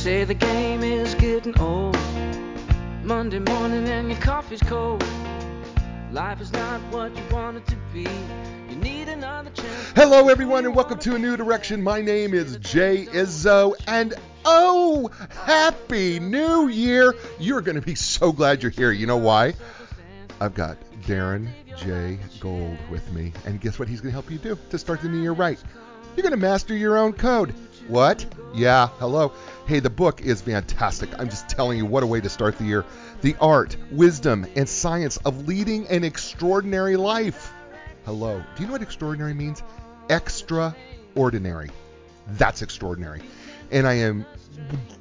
say the game is getting old. Monday morning and your coffee's cold. Life is not what you want it to be. Hello, everyone, and welcome to a new direction. My name is Jay Izzo, and oh, happy New Year! You're going to be so glad you're here. You know why? I've got Darren J. Gold with me, and guess what he's going to help you do to start the new year right? You're going to master your own code. What? Yeah, hello. Hey, the book is fantastic. I'm just telling you what a way to start the year. The art, wisdom, and science of leading an extraordinary life. Hello. Do you know what extraordinary means? Extraordinary. That's extraordinary. And I am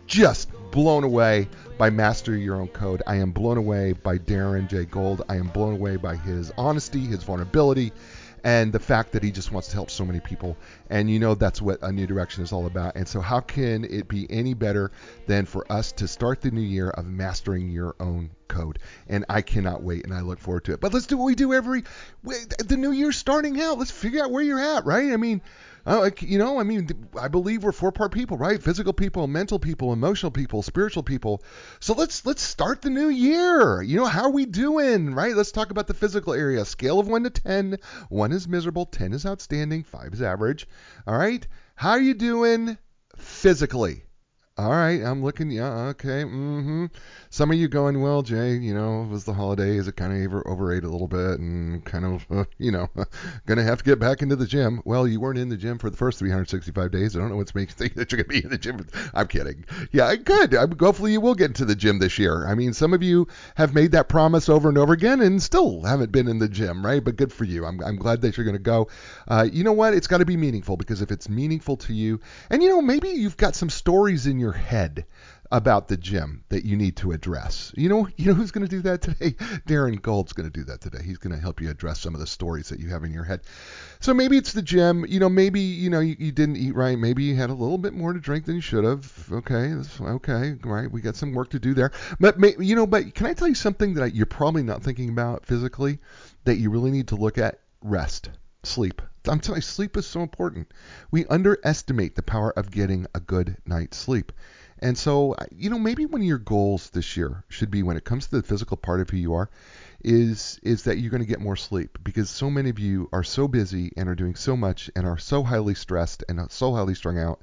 just blown away by Master Your Own Code. I am blown away by Darren J. Gold. I am blown away by his honesty, his vulnerability, and the fact that he just wants to help so many people. And you know that's what a new direction is all about. And so, how can it be any better than for us to start the new year of mastering your own code? And I cannot wait, and I look forward to it. But let's do what we do every the new year starting out. Let's figure out where you're at, right? I mean. Uh, you know, I mean, I believe we're four part people, right? Physical people, mental people, emotional people, spiritual people. So let's let's start the new year. You know, how are we doing, right? Let's talk about the physical area. Scale of one to ten. One is miserable, ten is outstanding, five is average. All right, how are you doing physically? All right, I'm looking. Yeah, okay. Mm-hmm. Some of you going, well, Jay, you know, it was the holidays. It kind of over, overate a little bit, and kind of, uh, you know, gonna have to get back into the gym. Well, you weren't in the gym for the first 365 days. I don't know what's making you think that you're gonna be in the gym. I'm kidding. Yeah, good. I, hopefully, you will get into the gym this year. I mean, some of you have made that promise over and over again, and still haven't been in the gym, right? But good for you. I'm, I'm glad that you're gonna go. Uh, you know what? It's got to be meaningful because if it's meaningful to you, and you know, maybe you've got some stories in your head about the gym that you need to address. You know, you know who's going to do that today? Darren Gold's going to do that today. He's going to help you address some of the stories that you have in your head. So maybe it's the gym. You know, maybe you know you, you didn't eat right. Maybe you had a little bit more to drink than you should have. Okay, okay, right. We got some work to do there. But you know, but can I tell you something that you're probably not thinking about physically that you really need to look at? Rest, sleep. I'm telling you, sleep is so important. We underestimate the power of getting a good night's sleep. And so, you know, maybe one of your goals this year should be when it comes to the physical part of who you are, is is that you're going to get more sleep because so many of you are so busy and are doing so much and are so highly stressed and so highly strung out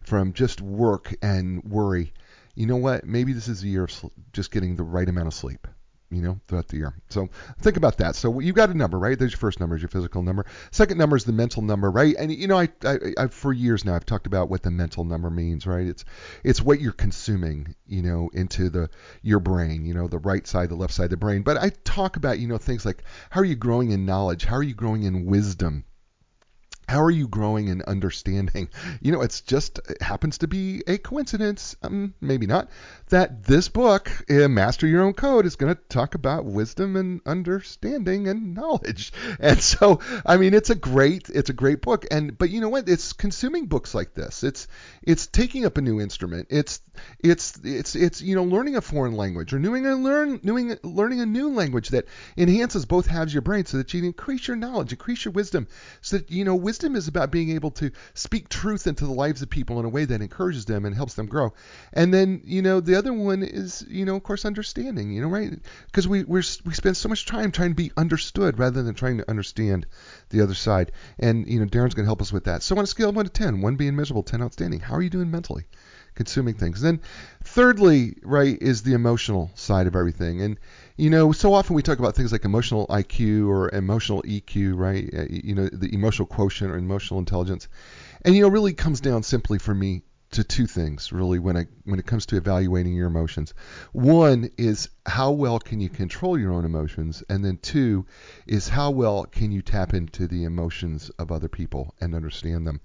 from just work and worry. You know what? Maybe this is a year of just getting the right amount of sleep you know, throughout the year. So think about that. So you got a number, right? There's your first number, is your physical number. Second number is the mental number, right? And you know, I, I, I for years now I've talked about what the mental number means, right? It's it's what you're consuming, you know, into the your brain, you know, the right side, the left side of the brain. But I talk about, you know, things like how are you growing in knowledge? How are you growing in wisdom? How are you growing in understanding? You know, it's just it happens to be a coincidence, um, maybe not, that this book, uh, Master Your Own Code, is going to talk about wisdom and understanding and knowledge. And so, I mean, it's a great, it's a great book. And but you know what? It's consuming books like this. It's it's taking up a new instrument. It's it's it's it's you know learning a foreign language or knowing a learn knowing learning a new language that enhances both halves of your brain so that you increase your knowledge, increase your wisdom, so that you know wisdom wisdom is about being able to speak truth into the lives of people in a way that encourages them and helps them grow. And then, you know, the other one is, you know, of course, understanding, you know, right? Because we we we spend so much time trying to be understood rather than trying to understand the other side. And, you know, Darren's going to help us with that. So on a scale of 1 to 10, 1 being miserable, 10 outstanding, how are you doing mentally? Consuming things. Then, thirdly, right, is the emotional side of everything. And you know, so often we talk about things like emotional IQ or emotional EQ, right? Uh, you know, the emotional quotient or emotional intelligence. And you know, really comes down simply for me to two things really when it when it comes to evaluating your emotions. One is how well can you control your own emotions, and then two is how well can you tap into the emotions of other people and understand them.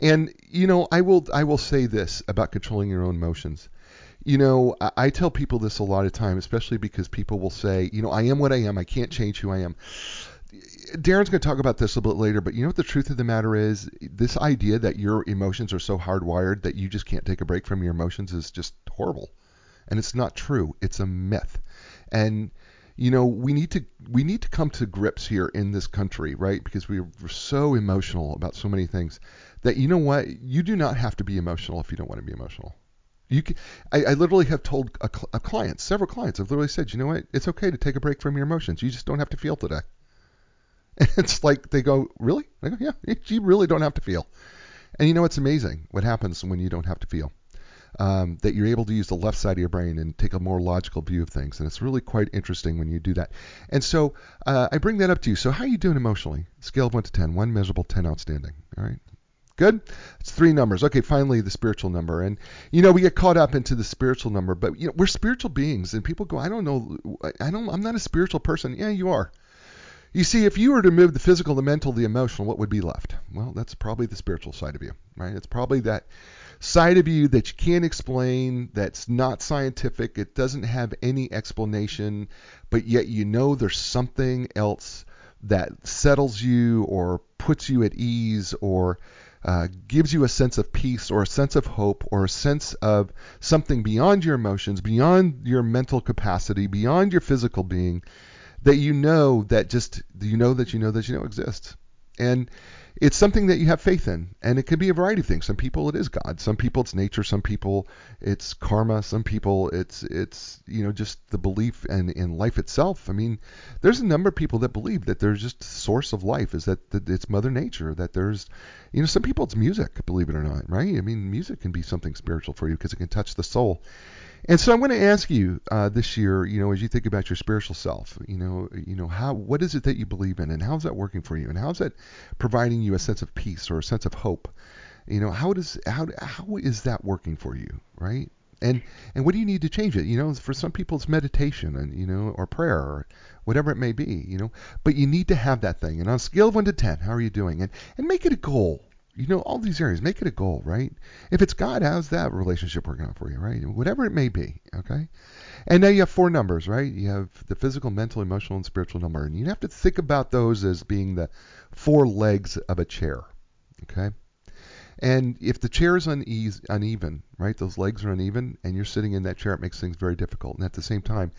And you know, I will I will say this about controlling your own emotions you know, I, I tell people this a lot of time, especially because people will say, you know, I am what I am. I can't change who I am. Darren's going to talk about this a bit later, but you know what the truth of the matter is? This idea that your emotions are so hardwired that you just can't take a break from your emotions is just horrible. And it's not true. It's a myth. And you know, we need to we need to come to grips here in this country, right? Because we're so emotional about so many things that you know what? You do not have to be emotional if you don't want to be emotional. You can, I, I literally have told a, a client, several clients, I've literally said, you know what? It's okay to take a break from your emotions. You just don't have to feel today. it's like they go, really? I go, yeah, you really don't have to feel. And you know what's amazing? What happens when you don't have to feel? Um, that you're able to use the left side of your brain and take a more logical view of things. And it's really quite interesting when you do that. And so uh, I bring that up to you. So how are you doing emotionally? Scale of 1 to 10. 1 miserable, 10 outstanding. All right. Good. It's three numbers. Okay, finally the spiritual number. And you know, we get caught up into the spiritual number, but you know, we're spiritual beings and people go, I don't know I don't I'm not a spiritual person. Yeah, you are. You see, if you were to move the physical, the mental, the emotional, what would be left? Well, that's probably the spiritual side of you, right? It's probably that side of you that you can't explain, that's not scientific, it doesn't have any explanation, but yet you know there's something else that settles you or puts you at ease or uh, gives you a sense of peace or a sense of hope or a sense of something beyond your emotions, beyond your mental capacity, beyond your physical being that you know that just you know that you know that you know exists. And it's something that you have faith in, and it can be a variety of things. Some people it is God, some people it's nature, some people it's karma, some people it's it's you know just the belief and in life itself. I mean, there's a number of people that believe that there's just source of life is that, that it's Mother Nature, that there's you know some people it's music, believe it or not, right? I mean, music can be something spiritual for you because it can touch the soul. And so I'm going to ask you uh, this year, you know, as you think about your spiritual self, you know, you know, how what is it that you believe in, and how's that working for you, and how's that providing you a sense of peace or a sense of hope? You know, how does how how is that working for you, right? And and what do you need to change it? You know, for some people it's meditation and you know, or prayer or whatever it may be, you know. But you need to have that thing. And on a scale of one to ten, how are you doing? And and make it a goal you know, all these areas, make it a goal, right? If it's God, how's that relationship working out for you, right? Whatever it may be, okay? And now you have four numbers, right? You have the physical, mental, emotional, and spiritual number. And you have to think about those as being the four legs of a chair, okay? And if the chair is uneven, right, those legs are uneven, and you're sitting in that chair, it makes things very difficult. And at the same time,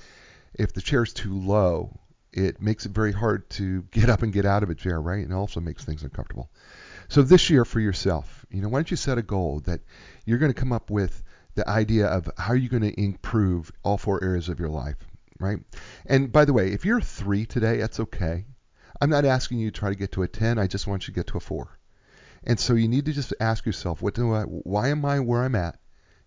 if the chair is too low, it makes it very hard to get up and get out of a chair, right? And also makes things uncomfortable. So this year for yourself, you know, why don't you set a goal that you're going to come up with the idea of how are you going to improve all four areas of your life, right? And by the way, if you're three today, that's okay. I'm not asking you to try to get to a 10. I just want you to get to a four. And so you need to just ask yourself, what do I, why am I where I'm at?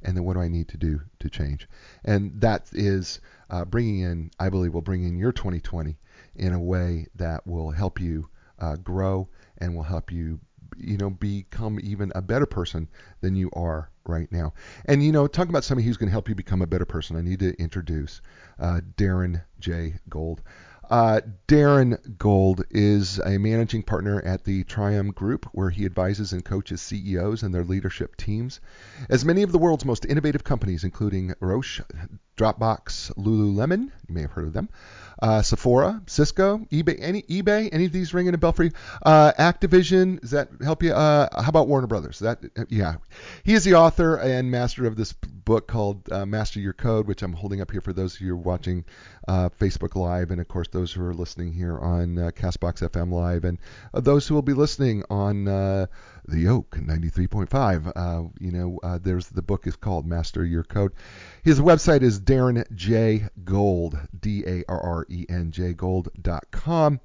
And then what do I need to do to change? And that is uh, bringing in, I believe, will bring in your 2020 in a way that will help you uh, grow and will help you you know, become even a better person than you are right now. And, you know, talk about somebody who's going to help you become a better person, I need to introduce uh, Darren J. Gold. Uh, Darren Gold is a managing partner at the Trium Group, where he advises and coaches CEOs and their leadership teams. As many of the world's most innovative companies, including Roche, Dropbox, Lululemon, you may have heard of them, uh, Sephora, Cisco, eBay, any eBay, any of these ringing a bell for you? Uh, Activision, does that help you? Uh, how about Warner Brothers? That yeah, he is the author and master of this book called uh, Master Your Code, which I'm holding up here for those of you watching uh, Facebook Live, and of course those who are listening here on uh, Castbox FM Live, and those who will be listening on the Oak 93.5. Uh, you know, uh, there's the book is called Master Your Code. His website is Darren J Gold, D A R R E N J Gold.com.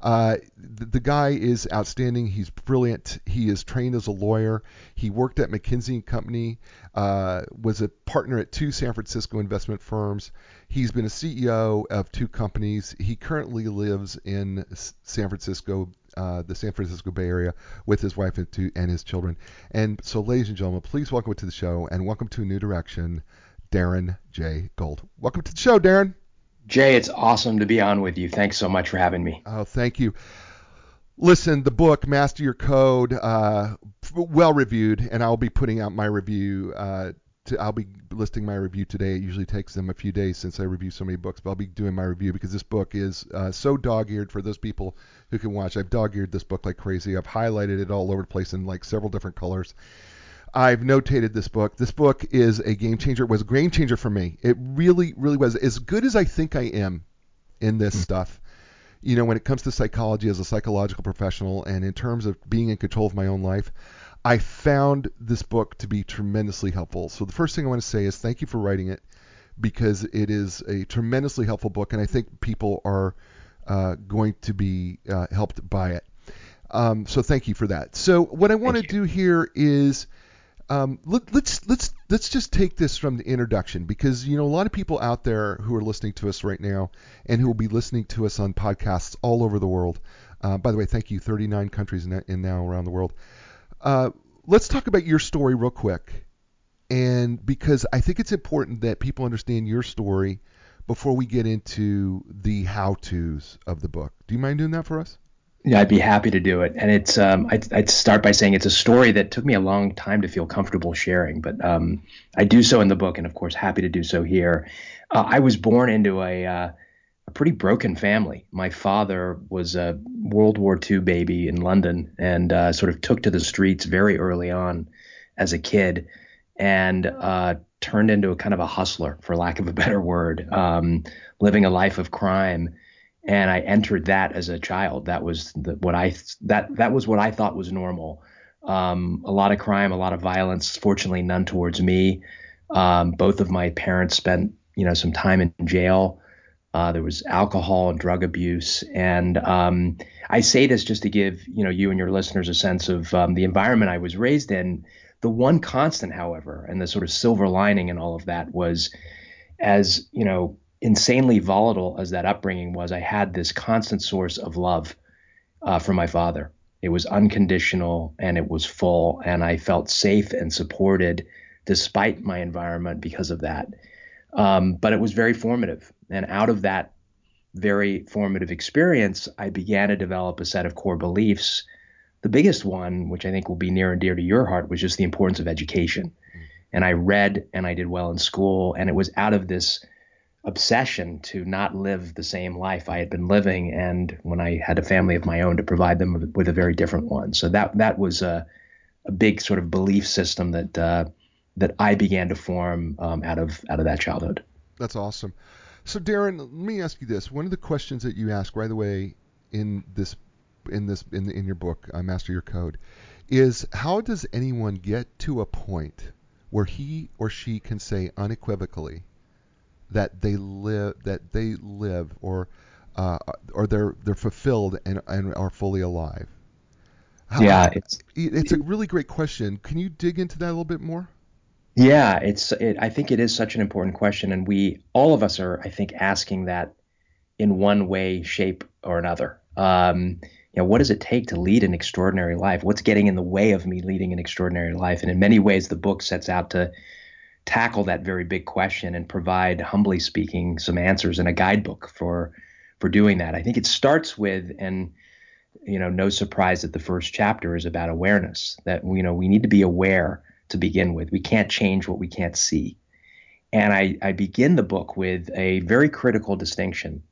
Uh, the, the, guy is outstanding. He's brilliant. He is trained as a lawyer. He worked at McKinsey & Company, uh, was a partner at two San Francisco investment firms. He's been a CEO of two companies. He currently lives in San Francisco, uh, the San Francisco Bay Area, with his wife and, two, and his children. And so, ladies and gentlemen, please welcome to the show and welcome to a new direction, Darren J. Gold. Welcome to the show, Darren. Jay, it's awesome to be on with you. Thanks so much for having me. Oh, thank you. Listen, the book Master Your Code, uh, well reviewed, and I'll be putting out my review. Uh, to, I'll be listing my review today. It usually takes them a few days since I review so many books, but I'll be doing my review because this book is uh, so dog-eared for those people who can watch. I've dog-eared this book like crazy. I've highlighted it all over the place in like several different colors. I've notated this book. This book is a game changer. It was a game changer for me. It really, really was. As good as I think I am in this mm-hmm. stuff, you know, when it comes to psychology as a psychological professional and in terms of being in control of my own life, I found this book to be tremendously helpful. So the first thing I want to say is thank you for writing it because it is a tremendously helpful book, and I think people are uh, going to be uh, helped by it. Um, so thank you for that. So what I want to do here is um, let, let's let's let's just take this from the introduction because you know a lot of people out there who are listening to us right now and who will be listening to us on podcasts all over the world. Uh, by the way, thank you. 39 countries in now around the world. Uh, let's talk about your story real quick, and because I think it's important that people understand your story before we get into the how-tos of the book. Do you mind doing that for us? Yeah, I'd be happy to do it. And it's um, I'd, I'd, start by saying it's a story that took me a long time to feel comfortable sharing, but um, I do so in the book, and of course, happy to do so here. Uh, I was born into a uh, a pretty broken family. My father was a World War II baby in London, and uh, sort of took to the streets very early on as a kid, and uh, turned into a kind of a hustler, for lack of a better word, um, living a life of crime and I entered that as a child. That was the, what I that that was what I thought was normal. Um, a lot of crime, a lot of violence. Fortunately, none towards me. Um, both of my parents spent you know some time in jail. Uh, there was alcohol and drug abuse, and um, I say this just to give you know you and your listeners a sense of um, the environment I was raised in. The one constant, however, and the sort of silver lining in all of that was, as you know, insanely volatile as that upbringing was, I had this constant source of love uh, from my father. It was unconditional and it was full, and I felt safe and supported despite my environment because of that. Um, but it was very formative. And out of that very formative experience, I began to develop a set of core beliefs. The biggest one, which I think will be near and dear to your heart, was just the importance of education. Mm. And I read and I did well in school. And it was out of this obsession to not live the same life I had been living, and when I had a family of my own, to provide them with, with a very different one. So that that was a, a big sort of belief system that uh, that I began to form um, out of out of that childhood. That's awesome. So Darren, let me ask you this: one of the questions that you ask right away in this in this in the, in your book, uh, Master Your Code, is how does anyone get to a point where he or she can say unequivocally that they live that they live or uh, or they're they're fulfilled and, and are fully alive? How, yeah, it's it's a really great question. Can you dig into that a little bit more? Yeah, it's it, I think it is such an important question, and we all of us are I think asking that in one way, shape, or another. Um, you know, what does it take to lead an extraordinary life? What's getting in the way of me leading an extraordinary life? And in many ways, the book sets out to tackle that very big question and provide, humbly speaking, some answers in a guidebook for for doing that. I think it starts with and you know, no surprise that the first chapter is about awareness. That you know we need to be aware to begin with. We can't change what we can't see. And I, I begin the book with a very critical distinction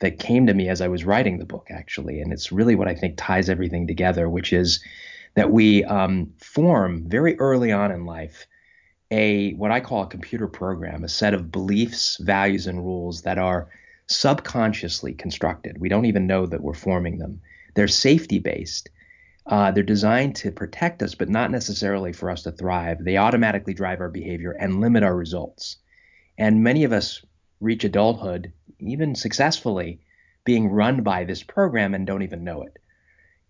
that came to me as I was writing the book, actually. And it's really what I think ties everything together, which is that we um, form very early on in life a what I call a computer program, a set of beliefs, values, and rules that are subconsciously constructed. We don't even know that we're forming them. They're safety based. Uh, they're designed to protect us, but not necessarily for us to thrive. They automatically drive our behavior and limit our results. And many of us reach adulthood, even successfully, being run by this program and don't even know it.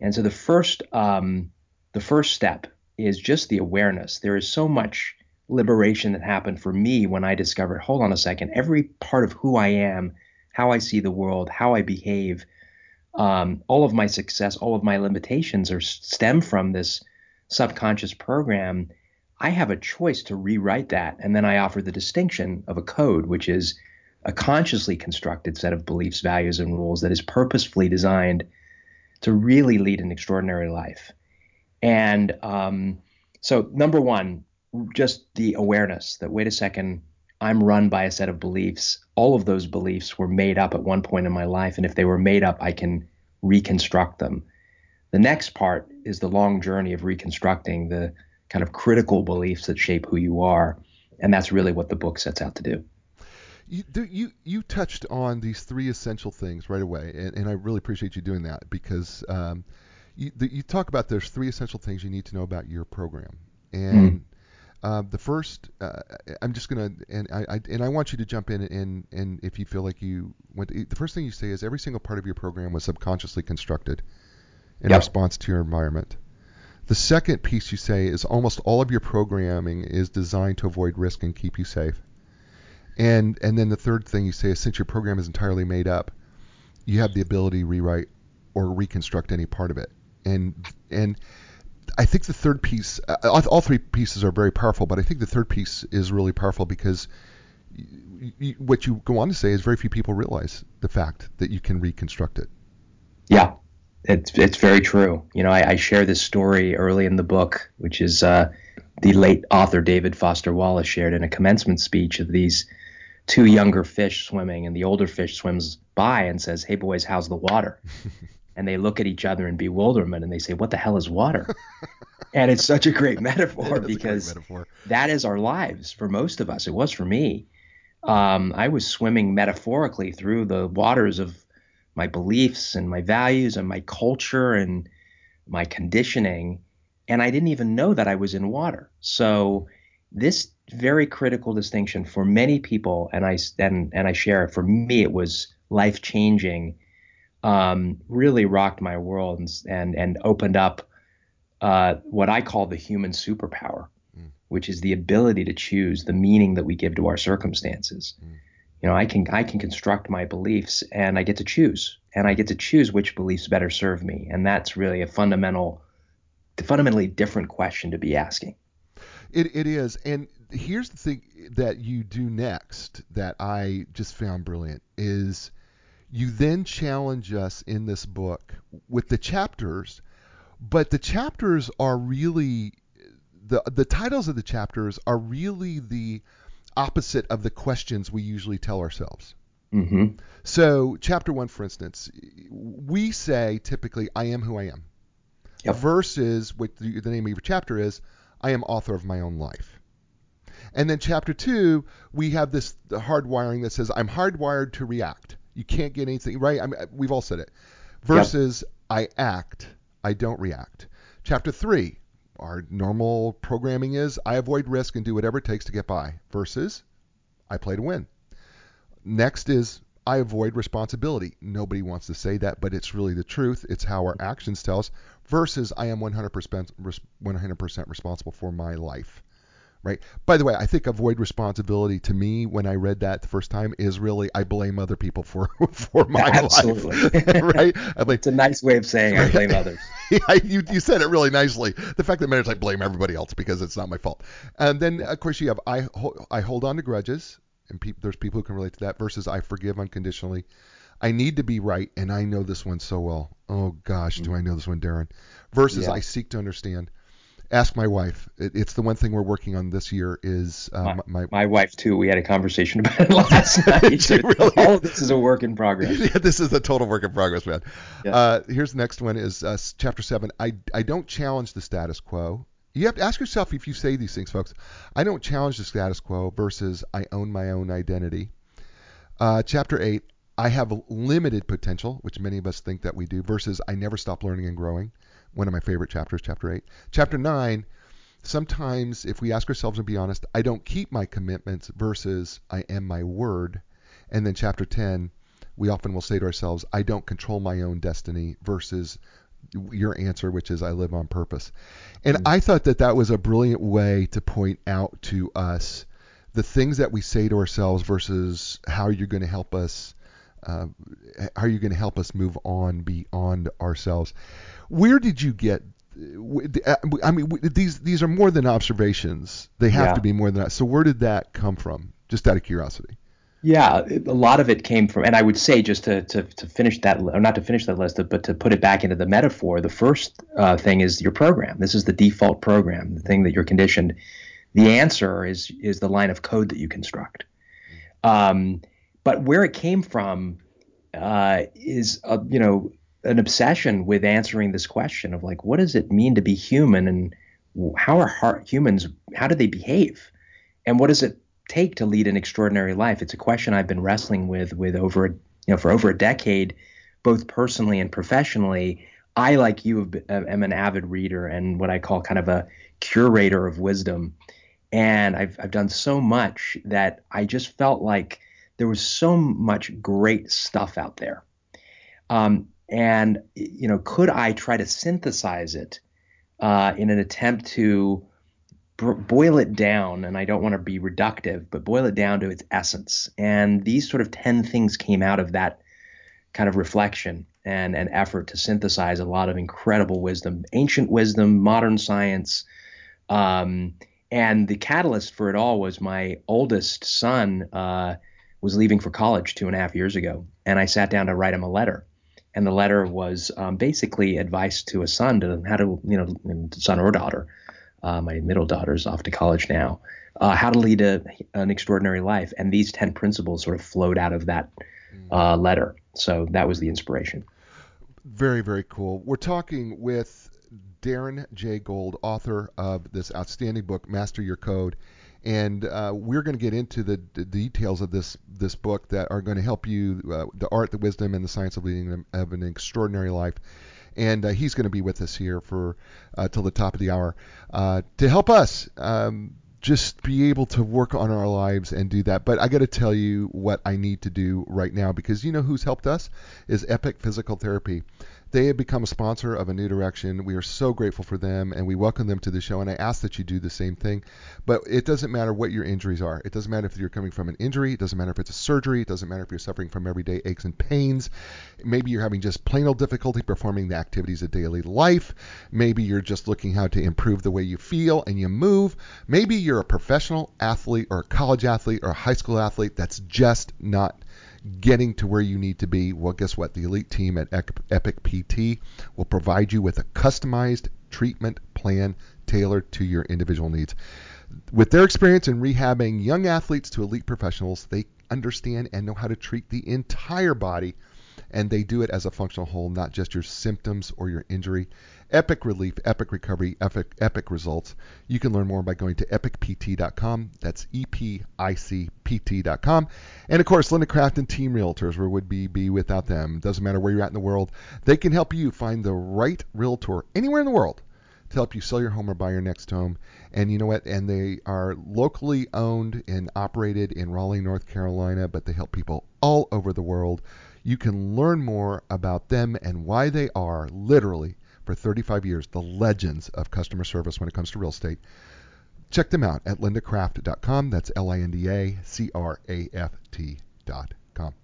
And so the first, um, the first step is just the awareness. There is so much liberation that happened for me when I discovered hold on a second, every part of who I am, how I see the world, how I behave, um, all of my success, all of my limitations are stem from this subconscious program. I have a choice to rewrite that. And then I offer the distinction of a code, which is a consciously constructed set of beliefs, values, and rules that is purposefully designed to really lead an extraordinary life. And um, so, number one, just the awareness that wait a second, I'm run by a set of beliefs. All of those beliefs were made up at one point in my life, and if they were made up, I can reconstruct them. The next part is the long journey of reconstructing the kind of critical beliefs that shape who you are, and that's really what the book sets out to do. You you you touched on these three essential things right away, and, and I really appreciate you doing that because um, you, the, you talk about there's three essential things you need to know about your program, and Mm. Uh, the first, uh, I'm just gonna, and I, I and I want you to jump in and and if you feel like you went, the first thing you say is every single part of your program was subconsciously constructed in Yep. response to your environment. The second piece you say is almost all of your programming is designed to avoid risk and keep you safe. And and then the third thing you say is since your program is entirely made up, you have the ability to rewrite or reconstruct any part of it. And and I think the third piece, uh, all, three pieces are very powerful, but I think the third piece is really powerful because y y what you go on to say is very few people realize the fact that you can reconstruct it. Yeah, it's it's very true. You know, I, I share this story early in the book, which is uh, the late author David Foster Wallace shared in a commencement speech of these two younger fish swimming, and the older fish swims by and says, "Hey boys, how's the water?" and they look at each other in bewilderment and they say, "What the hell is water?" and it's such a great metaphor a great because metaphor. that is our lives for most of us. It was for me. Um, I was swimming metaphorically through the waters of my beliefs and my values and my culture and my conditioning, and I didn't even know that I was in water. So this very critical distinction for many people, and I and and I share it. For me, it was life changing. Um, really rocked my world and and, and opened up uh, what I call the human superpower which is the ability to choose the meaning that we give to our circumstances. Mm. You know, I can I can construct my beliefs and I get to choose. And I get to choose which beliefs better serve me. And that's really a fundamental fundamentally different question to be asking. It, it is. And here's the thing that you do next that I just found brilliant is you then challenge us in this book with the chapters, but the chapters are really the the titles of the chapters are really the opposite of the questions we usually tell ourselves. hmm So, chapter one, for instance, we say typically, I am who I am, Yep. versus what the, the name of your chapter is, I am author of my own life. And then chapter two, we have this hardwiring that says, I'm hardwired to react. You can't get anything right. I mean, we've all said it. Versus, I act, I don't react. Chapter three, our normal programming is, I avoid risk and do whatever it takes to get by. Versus, I play to win. Next is I avoid responsibility. Nobody wants to say that, but it's really the truth. It's how our actions tell us. Versus I am 100% 100% responsible for my life. Right. By the way, I think avoid responsibility to me when I read that the first time is really I blame other people for for my Absolutely. life. right. I'm like, It's a nice way of saying I blame others. yeah, you, you said it really nicely. The fact that matters, I blame everybody else because it's not my fault. And then, of course, you have I, I hold on to grudges, and peop there's people who can relate to that, versus I forgive unconditionally. I need to be right, and I know this one so well. Oh, gosh, do mm. I know this one, Darren? Versus Yeah. I seek to understand. Ask my wife. It, it's the one thing we're working on this year is um, my, My wife too. We had a conversation about it last night. Really? All of this is a work in progress. yeah, this is a total work in progress, man. Yeah. Uh, here's the next one is uh, chapter seven. I I don't challenge the status quo. You have to ask yourself if you say these things, folks. I don't challenge the status quo versus I own my own identity. Uh, chapter eight. I have limited potential, which many of us think that we do, versus I never stop learning and growing. One of my favorite chapters, chapter eight. Chapter nine. Sometimes, if we ask ourselves and be honest, I don't keep my commitments versus I am my word. And then chapter 10, we often will say to ourselves, I don't control my own destiny versus your answer, which is I live on purpose. And mm. I thought that that was a brilliant way to point out to us the things that we say to ourselves versus how you're going to help us. Uh, how are you going to help us move on beyond ourselves? Where did you get? uh, I mean, these these are more than observations. They have Yeah. to be more than that. So where did that come from? Just out of curiosity. Yeah, a lot of it came from, and I would say just to, to, to finish that, or not to finish that list, but to put it back into the metaphor, the first uh, thing is your program. This is the default program, the thing that you're conditioned. The answer is is the line of code that you construct. Um, but where it came from uh, is, a, you know, an obsession with answering this question of like, what does it mean to be human, and how are heart, humans? How do they behave, and what does it take to lead an extraordinary life? It's a question I've been wrestling with with over you know for over a decade, both personally and professionally. I, like you, am an avid reader and what I call kind of a curator of wisdom. And I've, I've done so much that I just felt like there was so much great stuff out there. Um, and, you know, could I try to synthesize it uh, in an attempt to boil it down? And I don't want to be reductive, but boil it down to its essence. And these sort of 10 things came out of that kind of reflection and an effort to synthesize a lot of incredible wisdom, ancient wisdom, modern science. Um, and the catalyst for it all was my oldest son uh, was leaving for college two and a half years ago, and I sat down to write him a letter. And the letter was um, basically advice to a son to how to, you know, son or daughter. Uh, my middle daughter's off to college now. Uh, how to lead a, an extraordinary life, and these ten principles sort of flowed out of that uh, letter. So that was the inspiration. Very, very cool. We're talking with Darren J. Gold, author of this outstanding book, Master Your Code. And uh, we're going to get into the, the, details of this this book that are going to help you uh, the art, the wisdom, and the science of leading of an extraordinary life. And uh, he's going to be with us here for uh, till the top of the hour uh, to help us um, just be able to work on our lives and do that. But I got to tell you what I need to do right now because you know who's helped us is Epic Physical Therapy. They have become a sponsor of A New Direction. We are so grateful for them and we welcome them to the show. And I ask that you do the same thing. But it doesn't matter what your injuries are. It doesn't matter if you're coming from an injury. It doesn't matter if it's a surgery. It doesn't matter if you're suffering from everyday aches and pains. Maybe you're having just plain old difficulty performing the activities of daily life. Maybe you're just looking how to improve the way you feel and you move. Maybe you're a professional athlete or a college athlete or a high school athlete that's just not getting to where you need to be, well, guess what? The elite team at Epic PT will provide you with a customized treatment plan tailored to your individual needs. With their experience in rehabbing young athletes to elite professionals, they understand and know how to treat the entire body, and they do it as a functional whole, not just your symptoms or your injury. Epic relief, epic recovery, epic, epic results. You can learn more by going to epicpt.com. That's E-P-I-C-P-T.com. And of course, Linda Craft and Team Realtors, where would be without them? Doesn't matter where you're at in the world. They can help you find the right realtor anywhere in the world to help you sell your home or buy your next home. And you know what? And they are locally owned and operated in Raleigh, North Carolina, but they help people all over the world. You can learn more about them and why they are literally for 35 years, the legends of customer service when it comes to real estate. Check them out at lindacraft.com. That's L I N D A C R A F T.com.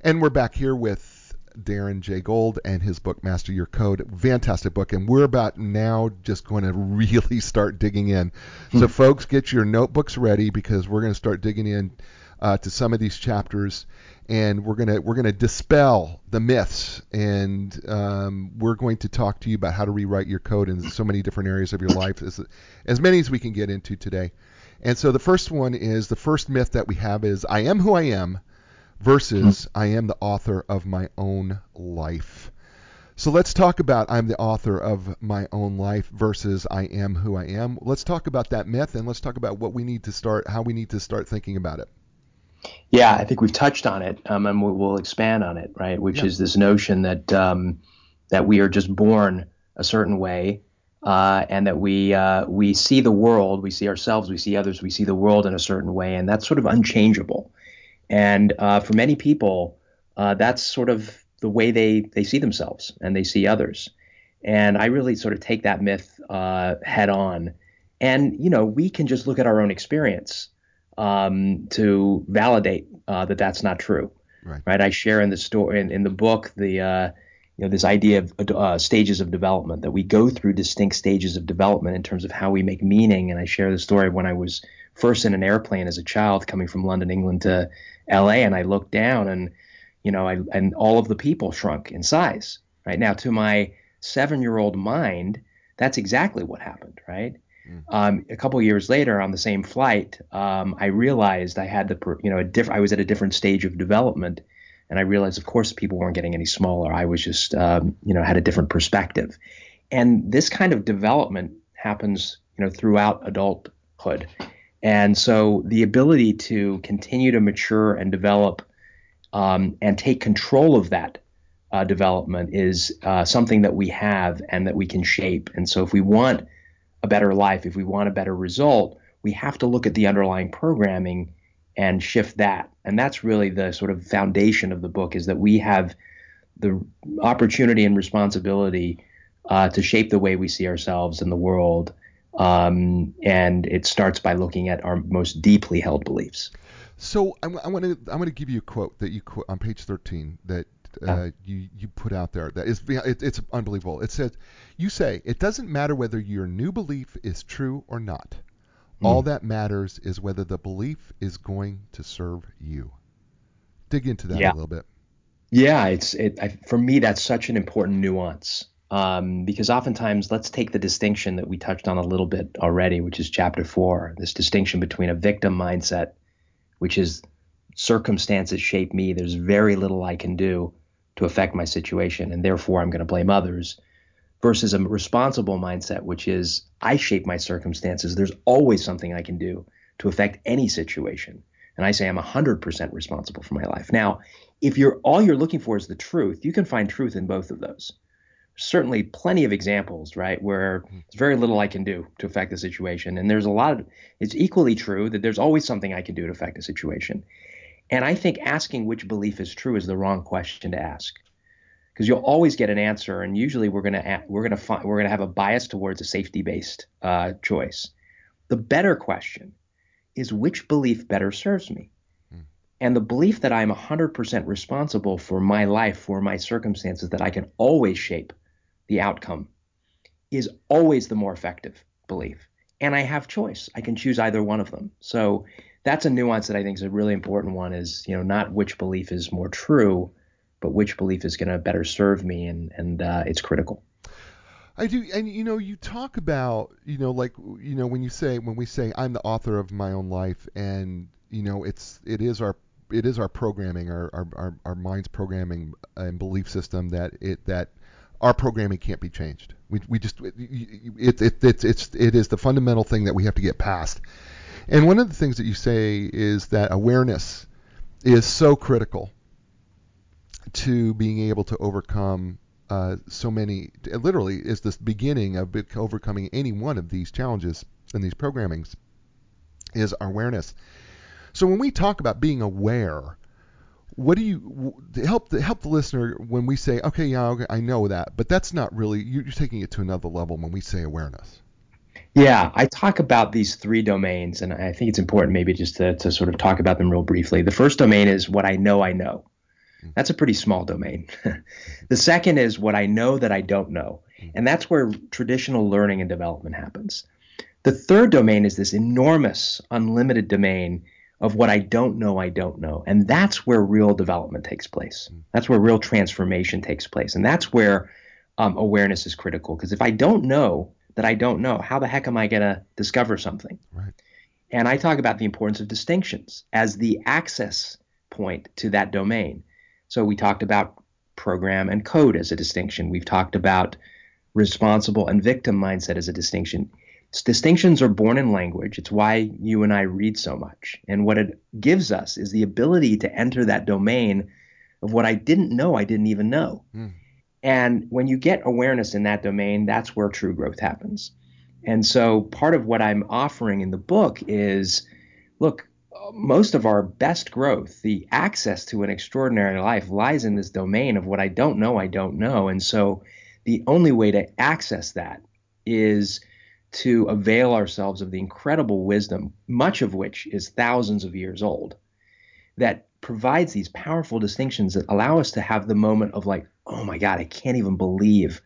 And we're back here with Darren J. Gold and his book, Master Your Code. Fantastic book. And we're about now just going to really start digging in. So, hmm. folks, get your notebooks ready because we're going to start digging in uh, to some of these chapters and we're gonna we're gonna dispel the myths, and um, we're going to talk to you about how to rewrite your code in so many different areas of your life, as as many as we can get into today. And so the first one is the first myth that we have is I am who I am versus I am the author of my own life. So let's talk about I'm the author of my own life versus I am who I am. Let's talk about that myth and let's talk about what we need to start, how we need to start thinking about it. Yeah, I think we've touched on it, um, and we'll expand on it, right? Which yeah. is this notion that um, that we are just born a certain way, uh, and that we uh, we see the world, we see ourselves, we see others, we see the world in a certain way, and that's sort of unchangeable. And uh, for many people, uh, that's sort of the way they they see themselves and they see others. And I really sort of take that myth uh, head on. And you know, we can just look at our own experience um, to validate uh, that that's not true. Right. right. I share in the story in, in the book the uh, you know this idea of uh, stages of development that we go through distinct stages of development in terms of how we make meaning. And I share the story when I was first in an airplane as a child coming from London, England to L.A. and I looked down and you know I, and all of the people shrunk in size. Right now, to my seven-year-old mind, that's exactly what happened. Right. Um, a couple years later, on the same flight, um, I realized I had the, you know, a diff- I was at a different stage of development, and I realized, of course, people weren't getting any smaller. I was just, um, you know, had a different perspective, and this kind of development happens, you know, throughout adulthood, and so the ability to continue to mature and develop, um, and take control of that uh, development is uh, something that we have and that we can shape. And so, if we want a better life, if we want a better result, we have to look at the underlying programming and shift that. And that's really the sort of foundation of the book is that we have the opportunity and responsibility uh, to shape the way we see ourselves in the world. Um, and it starts by looking at our most deeply held beliefs. So I want to I want to give you a quote that you quote on page 13 that uh, you you put out there that is it, it's unbelievable. It says you say it doesn't matter whether your new belief is true or not. Mm. All that matters is whether the belief is going to serve you. Dig into that yeah. a little bit. Yeah, it's it I, for me that's such an important nuance um, because oftentimes let's take the distinction that we touched on a little bit already, which is chapter four. This distinction between a victim mindset, which is circumstances shape me. There's very little I can do to affect my situation, and therefore I'm going to blame others. Versus a responsible mindset, which is I shape my circumstances. There's always something I can do to affect any situation. And I say I'm 100% responsible for my life. Now, if you're all you're looking for is the truth, you can find truth in both of those. Certainly, plenty of examples, right, where mm-hmm. there's very little I can do to affect the situation, and there's a lot of. It's equally true that there's always something I can do to affect a situation. And I think asking which belief is true is the wrong question to ask, because you'll always get an answer, and usually we're gonna we're gonna find we're gonna have a bias towards a safety based uh, choice. The better question is which belief better serves me, hmm. and the belief that I'm 100% responsible for my life, for my circumstances, that I can always shape the outcome, is always the more effective belief. And I have choice. I can choose either one of them. So that's a nuance that I think is a really important one is, you know, not which belief is more true, but which belief is going to better serve me. And, and uh, it's critical. I do, and you know, you talk about, you know, like, you know, when you say, when we say, I'm the author of my own life, and you know, it's, it is our, it is our programming, our, our, our, our mind's programming and belief system that it, that our programming can't be changed. We, we just, it, it, it, it's, it's, it is the fundamental thing that we have to get past. And one of the things that you say is that awareness is so critical to being able to overcome uh, so many. Literally, is this beginning of overcoming any one of these challenges and these programmings is awareness. So when we talk about being aware, what do you help the help the listener when we say, okay, yeah, okay, I know that, but that's not really you're taking it to another level when we say awareness. Yeah, I talk about these three domains, and I think it's important maybe just to, to sort of talk about them real briefly. The first domain is what I know I know. Hmm. That's a pretty small domain. the second is what I know that I don't know. Hmm. And that's where traditional learning and development happens. The third domain is this enormous, unlimited domain of what I don't know I don't know. And that's where real development takes place. That's where real transformation takes place. And that's where um, awareness is critical. Because if I don't know, that I don't know. How the heck am I going to discover something? Right. And I talk about the importance of distinctions as the access point to that domain. So we talked about program and code as a distinction. We've talked about responsible and victim mindset as a distinction. Distinctions are born in language. It's why you and I read so much. And what it gives us is the ability to enter that domain of what I didn't know I didn't even know. Mm. And when you get awareness in that domain, that's where true growth happens. And so part of what I'm offering in the book is look, most of our best growth, the access to an extraordinary life, lies in this domain of what I don't know, I don't know. And so the only way to access that is to avail ourselves of the incredible wisdom, much of which is thousands of years old, that provides these powerful distinctions that allow us to have the moment of like, oh my God, I can't even believe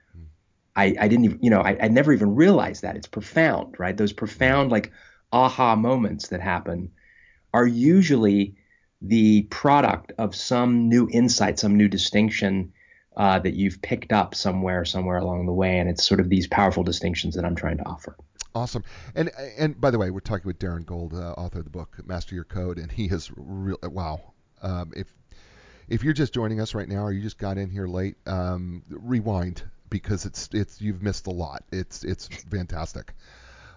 I, I didn't even, you know, I, I never even realized that. It's profound, right? Those profound, like, aha moments that happen are usually the product of some new insight, some new distinction uh, that you've picked up somewhere, somewhere along the way. And it's sort of these powerful distinctions that I'm trying to offer. Awesome. And and by the way, we're talking with Darren Gold, uh, author of the book Master Your Code, and he has real wow. Um, if if you're just joining us right now or you just got in here late, um, rewind because it's it's you've missed a lot. It's it's fantastic.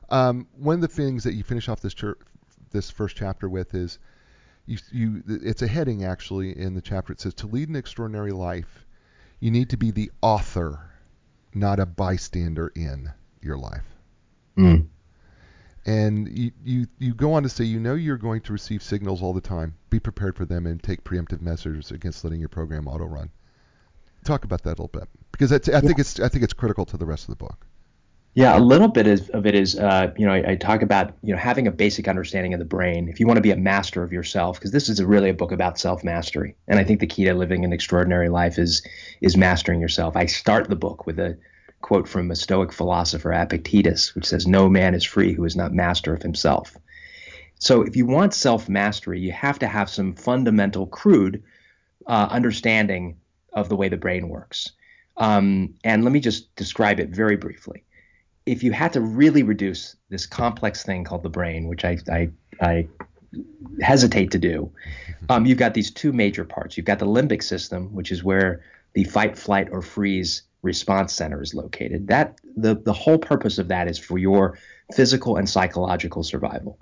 Um, one of the things that you finish off this this first chapter with is you you it's a heading actually in the chapter. It says to lead an extraordinary life, You need to be the author, not a bystander in your life. Mm. And you, you, you go on to say, you know you're going to receive signals all the time. Be prepared for them and take preemptive measures against letting your program auto run. Talk about that a little bit because that's, I think it's I think it's critical to the rest of the book. Yeah, a little bit of, of it is, uh, you know, I, I, talk about, you know, having a basic understanding of the brain. If you want to be a master of yourself, because this is a, really a book about self mastery, and I think the key to living an extraordinary life is is mastering yourself. I start the book with a quote from a Stoic philosopher Epictetus, which says, "No man is free who is not master of himself." So, if you want self mastery, you have to have some fundamental, crude uh, understanding of the way the brain works. Um, and let me just describe it very briefly if you had to really reduce this complex thing called the brain, which I, I, I hesitate to do, um, you've got these two major parts. You've got the limbic system, which is where the fight, flight, or freeze response center is located. That the the whole purpose of that is for your physical and psychological survival.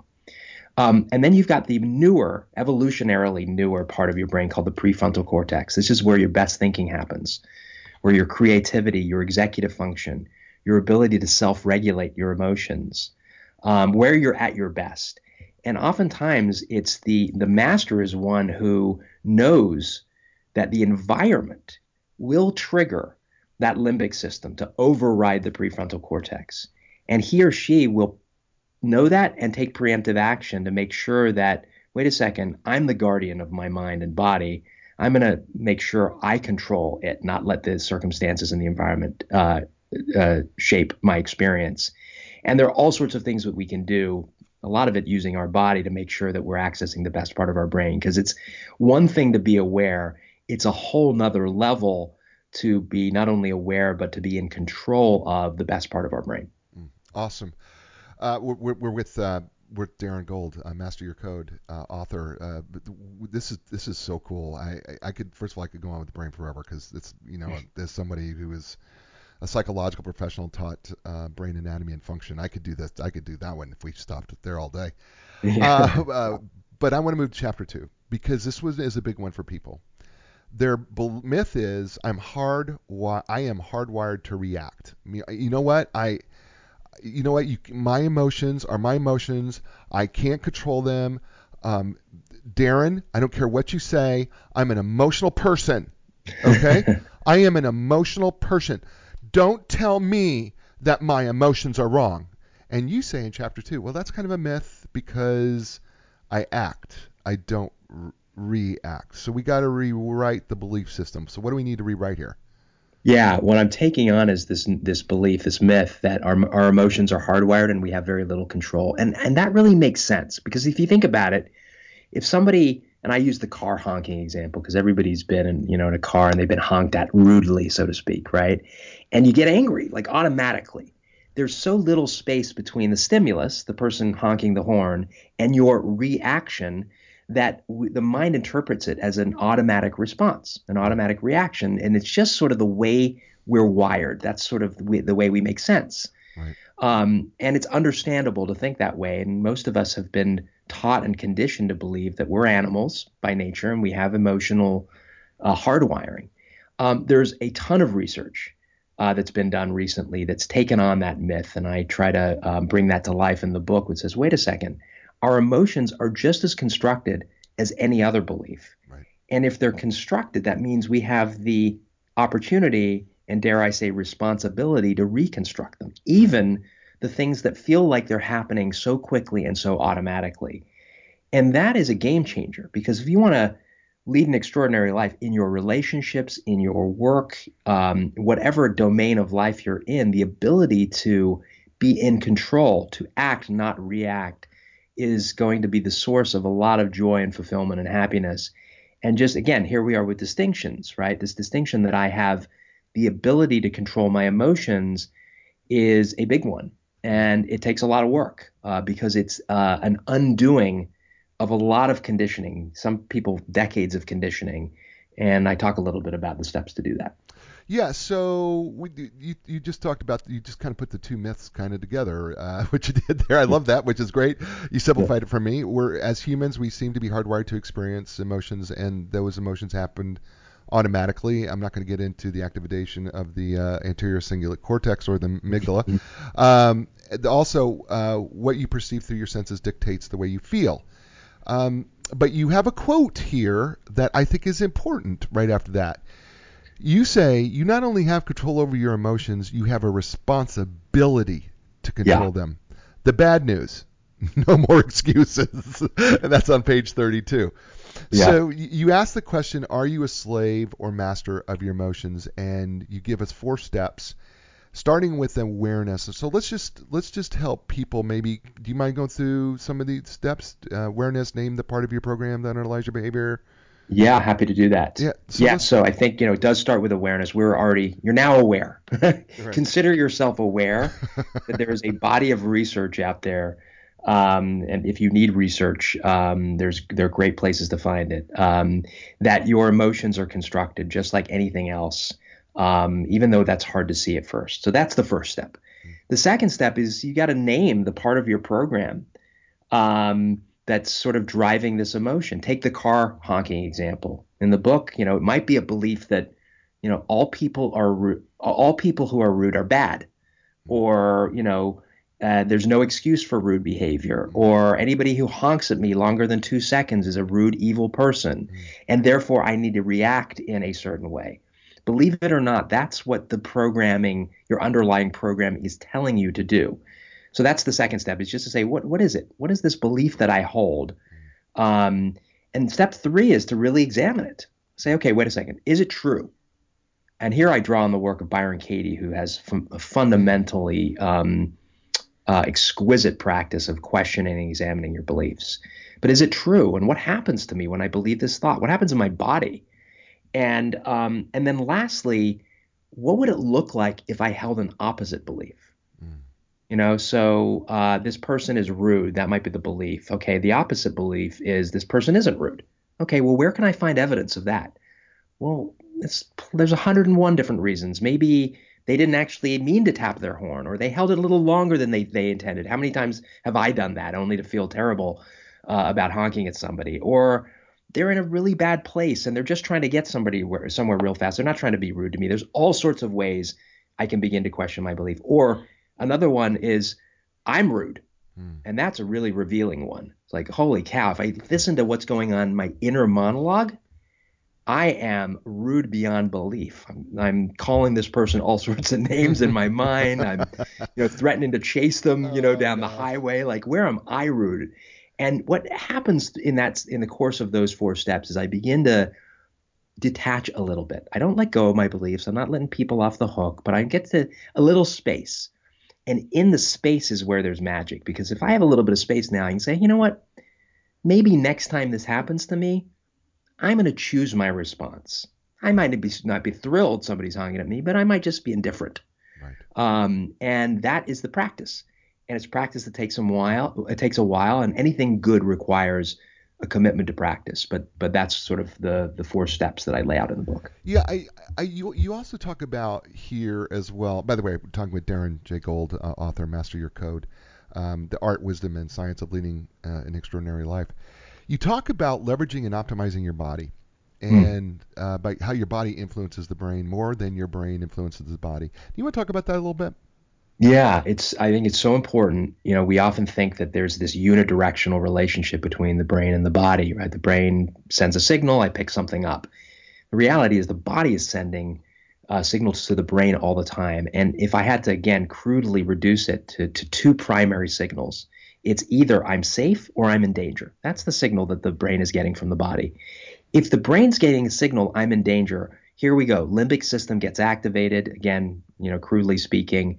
Um, and then you've got the newer, evolutionarily newer part of your brain called the prefrontal cortex. This is where your best thinking happens, where your creativity, your executive function, your ability to self-regulate your emotions, um, where you're at your best. And oftentimes, it's the the master is one who knows that the environment will trigger that limbic system to override the prefrontal cortex, and he or she will know that and take preemptive action to make sure that wait a second, I'm the guardian of my mind and body. I'm going to make sure I control it, not let the circumstances and the environment uh, uh, shape my experience. And there are all sorts of things that we can do. A lot of it using our body to make sure that we're accessing the best part of our brain. Because it's one thing to be aware, it's a whole nother level to be not only aware, but to be in control of the best part of our brain. Mm, awesome. Uh, we're, we're, with uh, with Darren Gold, uh, Master Your Code uh, author. Uh, this is this is so cool. I, I could first of all I could go on with the brain forever because it's you know there's somebody who is a psychological professional taught uh, brain anatomy and function. I could do this. I could do that one if we stopped there all day. Yeah. Uh, uh, but I want to move to chapter two because this was is a big one for people. Their myth is I'm hard. I am hardwired to react. You know what? I. You know what? You, my emotions are my emotions. I can't control them. Um, Darren, I don't care what you say. I'm an emotional person. Okay? I am an emotional person. Don't tell me that my emotions are wrong. And you say in chapter 2, well, that's kind of a myth because I act, I don't react. So we got to rewrite the belief system. So what do we need to rewrite here? Yeah, what I'm taking on is this this belief, this myth that our our emotions are hardwired and we have very little control. And and that really makes sense because if you think about it, if somebody and I use the car honking example because everybody's been in, you know, in a car and they've been honked at rudely, so to speak, right? And you get angry, like automatically. There's so little space between the stimulus, the person honking the horn, and your reaction that w- the mind interprets it as an automatic response, an automatic reaction, and it's just sort of the way we're wired. That's sort of the way we make sense. Right. Um, and it's understandable to think that way. And most of us have been taught and conditioned to believe that we're animals by nature and we have emotional uh, hardwiring. Um, there's a ton of research uh, that's been done recently that's taken on that myth, and I try to um, bring that to life in the book, which says, wait a second, our emotions are just as constructed as any other belief. Right. And if they're constructed, that means we have the opportunity and, dare I say, responsibility to reconstruct them, even the things that feel like they're happening so quickly and so automatically. And that is a game changer because if you want to lead an extraordinary life in your relationships, in your work, um, whatever domain of life you're in, the ability to be in control, to act, not react, is going to be the source of a lot of joy and fulfillment and happiness. And just again, here we are with distinctions, right? This distinction that I have the ability to control my emotions is a big one and it takes a lot of work uh, because it's uh, an undoing of a lot of conditioning. Some people decades of conditioning, and I talk a little bit about the steps to do that. Yeah, so we, you you just talked about you just kind of put the two myths kind of together, uh, which you did there. I love that, which is great. You simplified yeah. it for me. We're as humans, we seem to be hardwired to experience emotions, and those emotions happened automatically. I'm not going to get into the activation of the uh, anterior cingulate cortex or the amygdala. Um, also, uh, what you perceive through your senses dictates the way you feel. Um, but you have a quote here that I think is important right after that. You say you not only have control over your emotions, you have a responsibility to control Yeah. them. The bad news, no more excuses. and that's on page 32. Yeah. So you ask the question, are you a slave or master of your emotions? And you give us four steps, starting with awareness. So let's just let's just help people. Maybe do you mind going through some of these steps? Uh, awareness, name the part of your program that underlies your behavior. Yeah, happy to do that. Yeah, so yeah. So I think you know it does start with awareness. We're already you're now aware. Consider yourself aware that there is a body of research out there. Um, and if you need research, um, there's there are great places to find it. Um, that your emotions are constructed just like anything else, um, even though that's hard to see at first. So that's the first step. The second step is you got to name the part of your program um, that's sort of driving this emotion. Take the car honking example. In the book, you know, it might be a belief that, you know, all people are all people who are rude are bad, or you know, uh, there's no excuse for rude behavior, or anybody who honks at me longer than two seconds is a rude, evil person, and therefore I need to react in a certain way. Believe it or not, that's what the programming, your underlying program, is telling you to do. So that's the second step is just to say, what what is it? What is this belief that I hold? Um, and step three is to really examine it. Say, okay, wait a second, is it true? And here I draw on the work of Byron Katie, who has a fundamentally um, uh, exquisite practice of questioning and examining your beliefs. But is it true? And what happens to me when I believe this thought? What happens in my body? And um, and then lastly, what would it look like if I held an opposite belief? You know, so uh, this person is rude. That might be the belief. Okay, the opposite belief is this person isn't rude. Okay, well, where can I find evidence of that? Well, there's 101 different reasons. Maybe they didn't actually mean to tap their horn, or they held it a little longer than they, they intended. How many times have I done that only to feel terrible uh, about honking at somebody? Or they're in a really bad place and they're just trying to get somebody where, somewhere real fast. They're not trying to be rude to me. There's all sorts of ways I can begin to question my belief. Or another one is I'm rude. Hmm. And that's a really revealing one. It's like, holy cow, if I listen to what's going on in my inner monologue, I am rude beyond belief. I'm, I'm calling this person all sorts of names in my mind. I'm, you know, threatening to chase them, you know, Oh, down the highway. Like, where am I rude? And what happens in that in the course of those four steps is I begin to detach a little bit. I don't let go of my beliefs. I'm not letting people off the hook, but I get to a little space. And in the space is where there's magic. Because if I have a little bit of space now, I can say, you know what? Maybe next time this happens to me, I'm going to choose my response. I might be, not be thrilled somebody's honking at me, but I might just be indifferent. Right. Um, and that is the practice. And it's practice that takes a while. It takes a while, and anything good requires a commitment to practice. But but that's sort of the the four steps that I lay out in the book. Yeah, I, I, you, you also talk about here as well. By the way, we're talking with Darren J. Gold, uh, author, Master Your Code, um, the art, wisdom, and science of leading uh, an extraordinary life. You talk about leveraging and optimizing your body, and uh, by how your body influences the brain more than your brain influences the body. Do you want to talk about that a little bit? Yeah, it's I think it's so important. You know, we often think that there's this unidirectional relationship between the brain and the body, right? The brain sends a signal, I pick something up. The reality is the body is sending uh, signals to the brain all the time. And if I had to again crudely reduce it to, to two primary signals, it's either I'm safe or I'm in danger. That's the signal that the brain is getting from the body. If the brain's getting a signal, I'm in danger. Here we go. Limbic system gets activated. Again, you know, crudely speaking,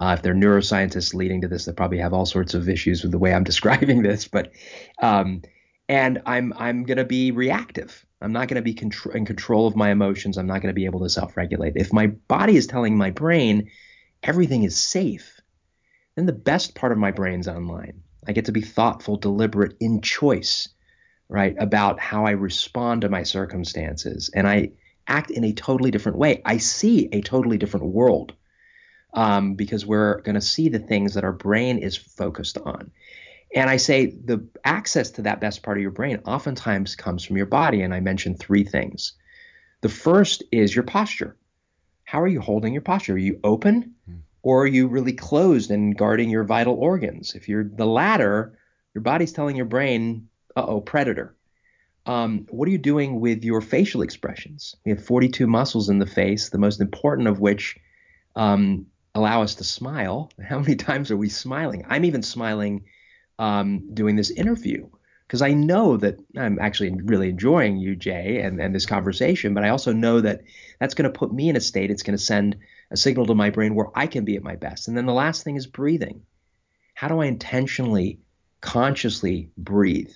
uh, if they're neuroscientists leading to this, they probably have all sorts of issues with the way I'm describing this. But um, and I'm I'm to be reactive. I'm not to be contr- in control of my emotions. I'm not to be able to self-regulate. If my body is telling my brain everything is safe, then the best part of my brain's online. I get to be thoughtful, deliberate, in choice, right, about how I respond to my circumstances, and I act in a totally different way. I see a totally different world um, because we're going to see the things that our brain is focused on. And I say the access to that best part of your brain oftentimes comes from your body. And I mentioned three things The first is your posture. How are you holding your posture? Are you open or are you really closed and guarding your vital organs? If you're the latter, your body's telling your brain, uh oh, predator. Um, what are you doing with your facial expressions? We have 42 muscles in the face, the most important of which um, allow us to smile. How many times are we smiling? I'm even smiling um, doing this interview because I know that I'm actually really enjoying you, Jay, and, and this conversation, but I also know that that's going to put me in a state, it's going to send a signal to my brain where I can be at my best. And then the last thing is breathing. How do I intentionally, consciously breathe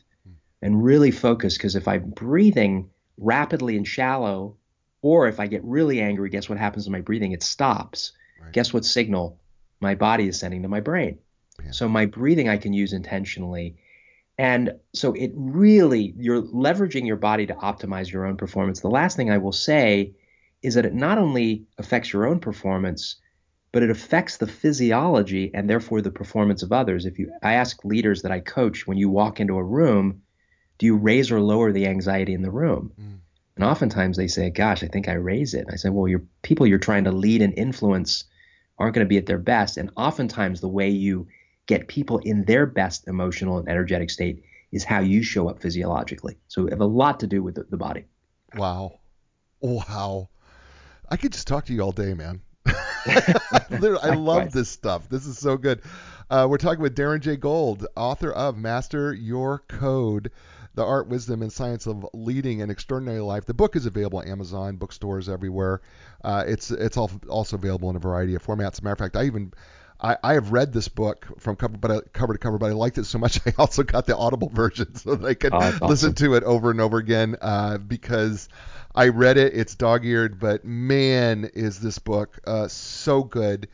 and really focus? Because if I'm breathing rapidly and shallow, or if I get really angry, guess what happens to my breathing? It stops. Right. Guess what signal my body is sending to my brain? Yeah. So my breathing I can use intentionally. And so it really, you're leveraging your body to optimize your own performance. The last thing I will say is that it not only affects your own performance, but it affects the physiology and therefore the performance of others. If you, I ask leaders that I coach, when you walk into a room, do you raise or lower the anxiety in the room? Mm. And oftentimes they say, "Gosh, I think I raise it." And I say, "Well, your people you're trying to lead and influence aren't going to be at their best." And oftentimes the way you get people in their best emotional and energetic state is how you show up physiologically. So it have a lot to do with the, the body. Wow. Wow. I could just talk to you all day, man. I love this stuff. This is so good. Uh, we're talking with Darren J. Gold, author of Master Your Code The Art, Wisdom, and Science of Leading an Extraordinary Life. The book is available on Amazon, bookstores everywhere. Uh, it's it's also available in a variety of formats. As a matter of fact, I even I, I have read this book from cover, but I, cover to cover, but I liked it so much I also got the Audible version so that I could oh, awesome. listen to it over and over again uh, because I read it. It's dog-eared, but man, is this book uh, so good.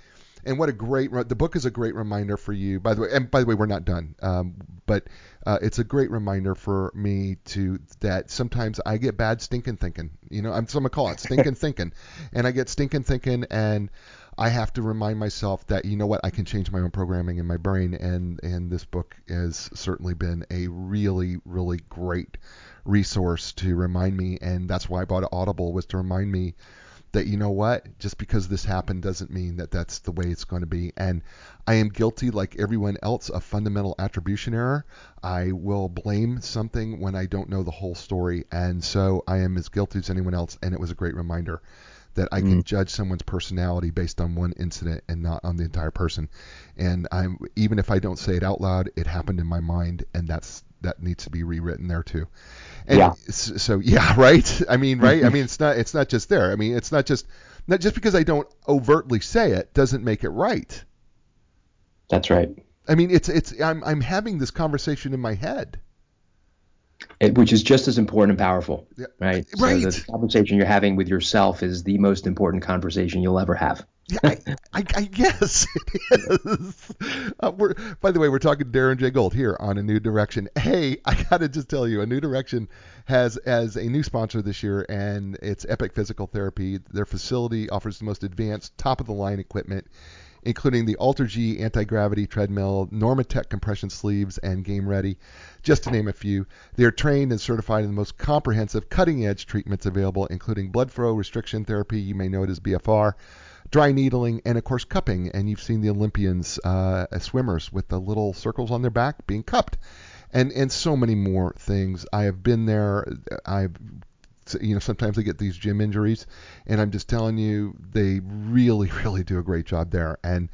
And what a great the book is a great reminder for you. By the way, and by the way, we're not done. Um, but uh, it's a great reminder for me to that sometimes I get bad stinking thinking. You know, I'm so I'm gonna call it stinking thinking, and I get stinking thinking, and I have to remind myself that you know what I can change my own programming in my brain, and and this book has certainly been a really really great resource to remind me, and that's why I bought Audible was to remind me that you know what, just because this happened doesn't mean that that's the way it's going to be. And I am guilty, like everyone else, of fundamental attribution error. I will blame something when I don't know the whole story, and so I am as guilty as anyone else. And it was a great reminder that I can mm. judge someone's personality based on one incident and not on the entire person. And I'm even if I don't say it out loud, it happened in my mind, and that's that needs to be rewritten there too. And yeah. So yeah, right. I mean, right. I mean, it's not it's not just there. I mean, it's not just not just because I don't overtly say it doesn't make it right. That's right. I mean, it's it's I'm I'm having this conversation in my head. It, which is just as important and powerful, yeah. right? Right. So the conversation you're having with yourself is the most important conversation you'll ever have. Yeah, I, I, I, guess it is. Uh, we're, by the way, we're talking to Darren J. Gold here on A New Direction. Hey, I gotta just tell you, A New Direction has as a new sponsor this year, and it's Epic Physical Therapy. Their facility offers the most advanced, top of the line equipment including the AlterG anti-gravity treadmill, Normatec compression sleeves, and Game Ready, just to name a few. They are trained and certified in the most comprehensive, cutting-edge treatments available, including blood flow restriction therapy, you may know it as BFR, dry needling, and of course cupping. And you've seen the Olympians, uh, swimmers with the little circles on their back being cupped and and so many more things. I have been there. I've you know, sometimes they get these gym injuries, and I'm just telling you, they really, really do a great job there, and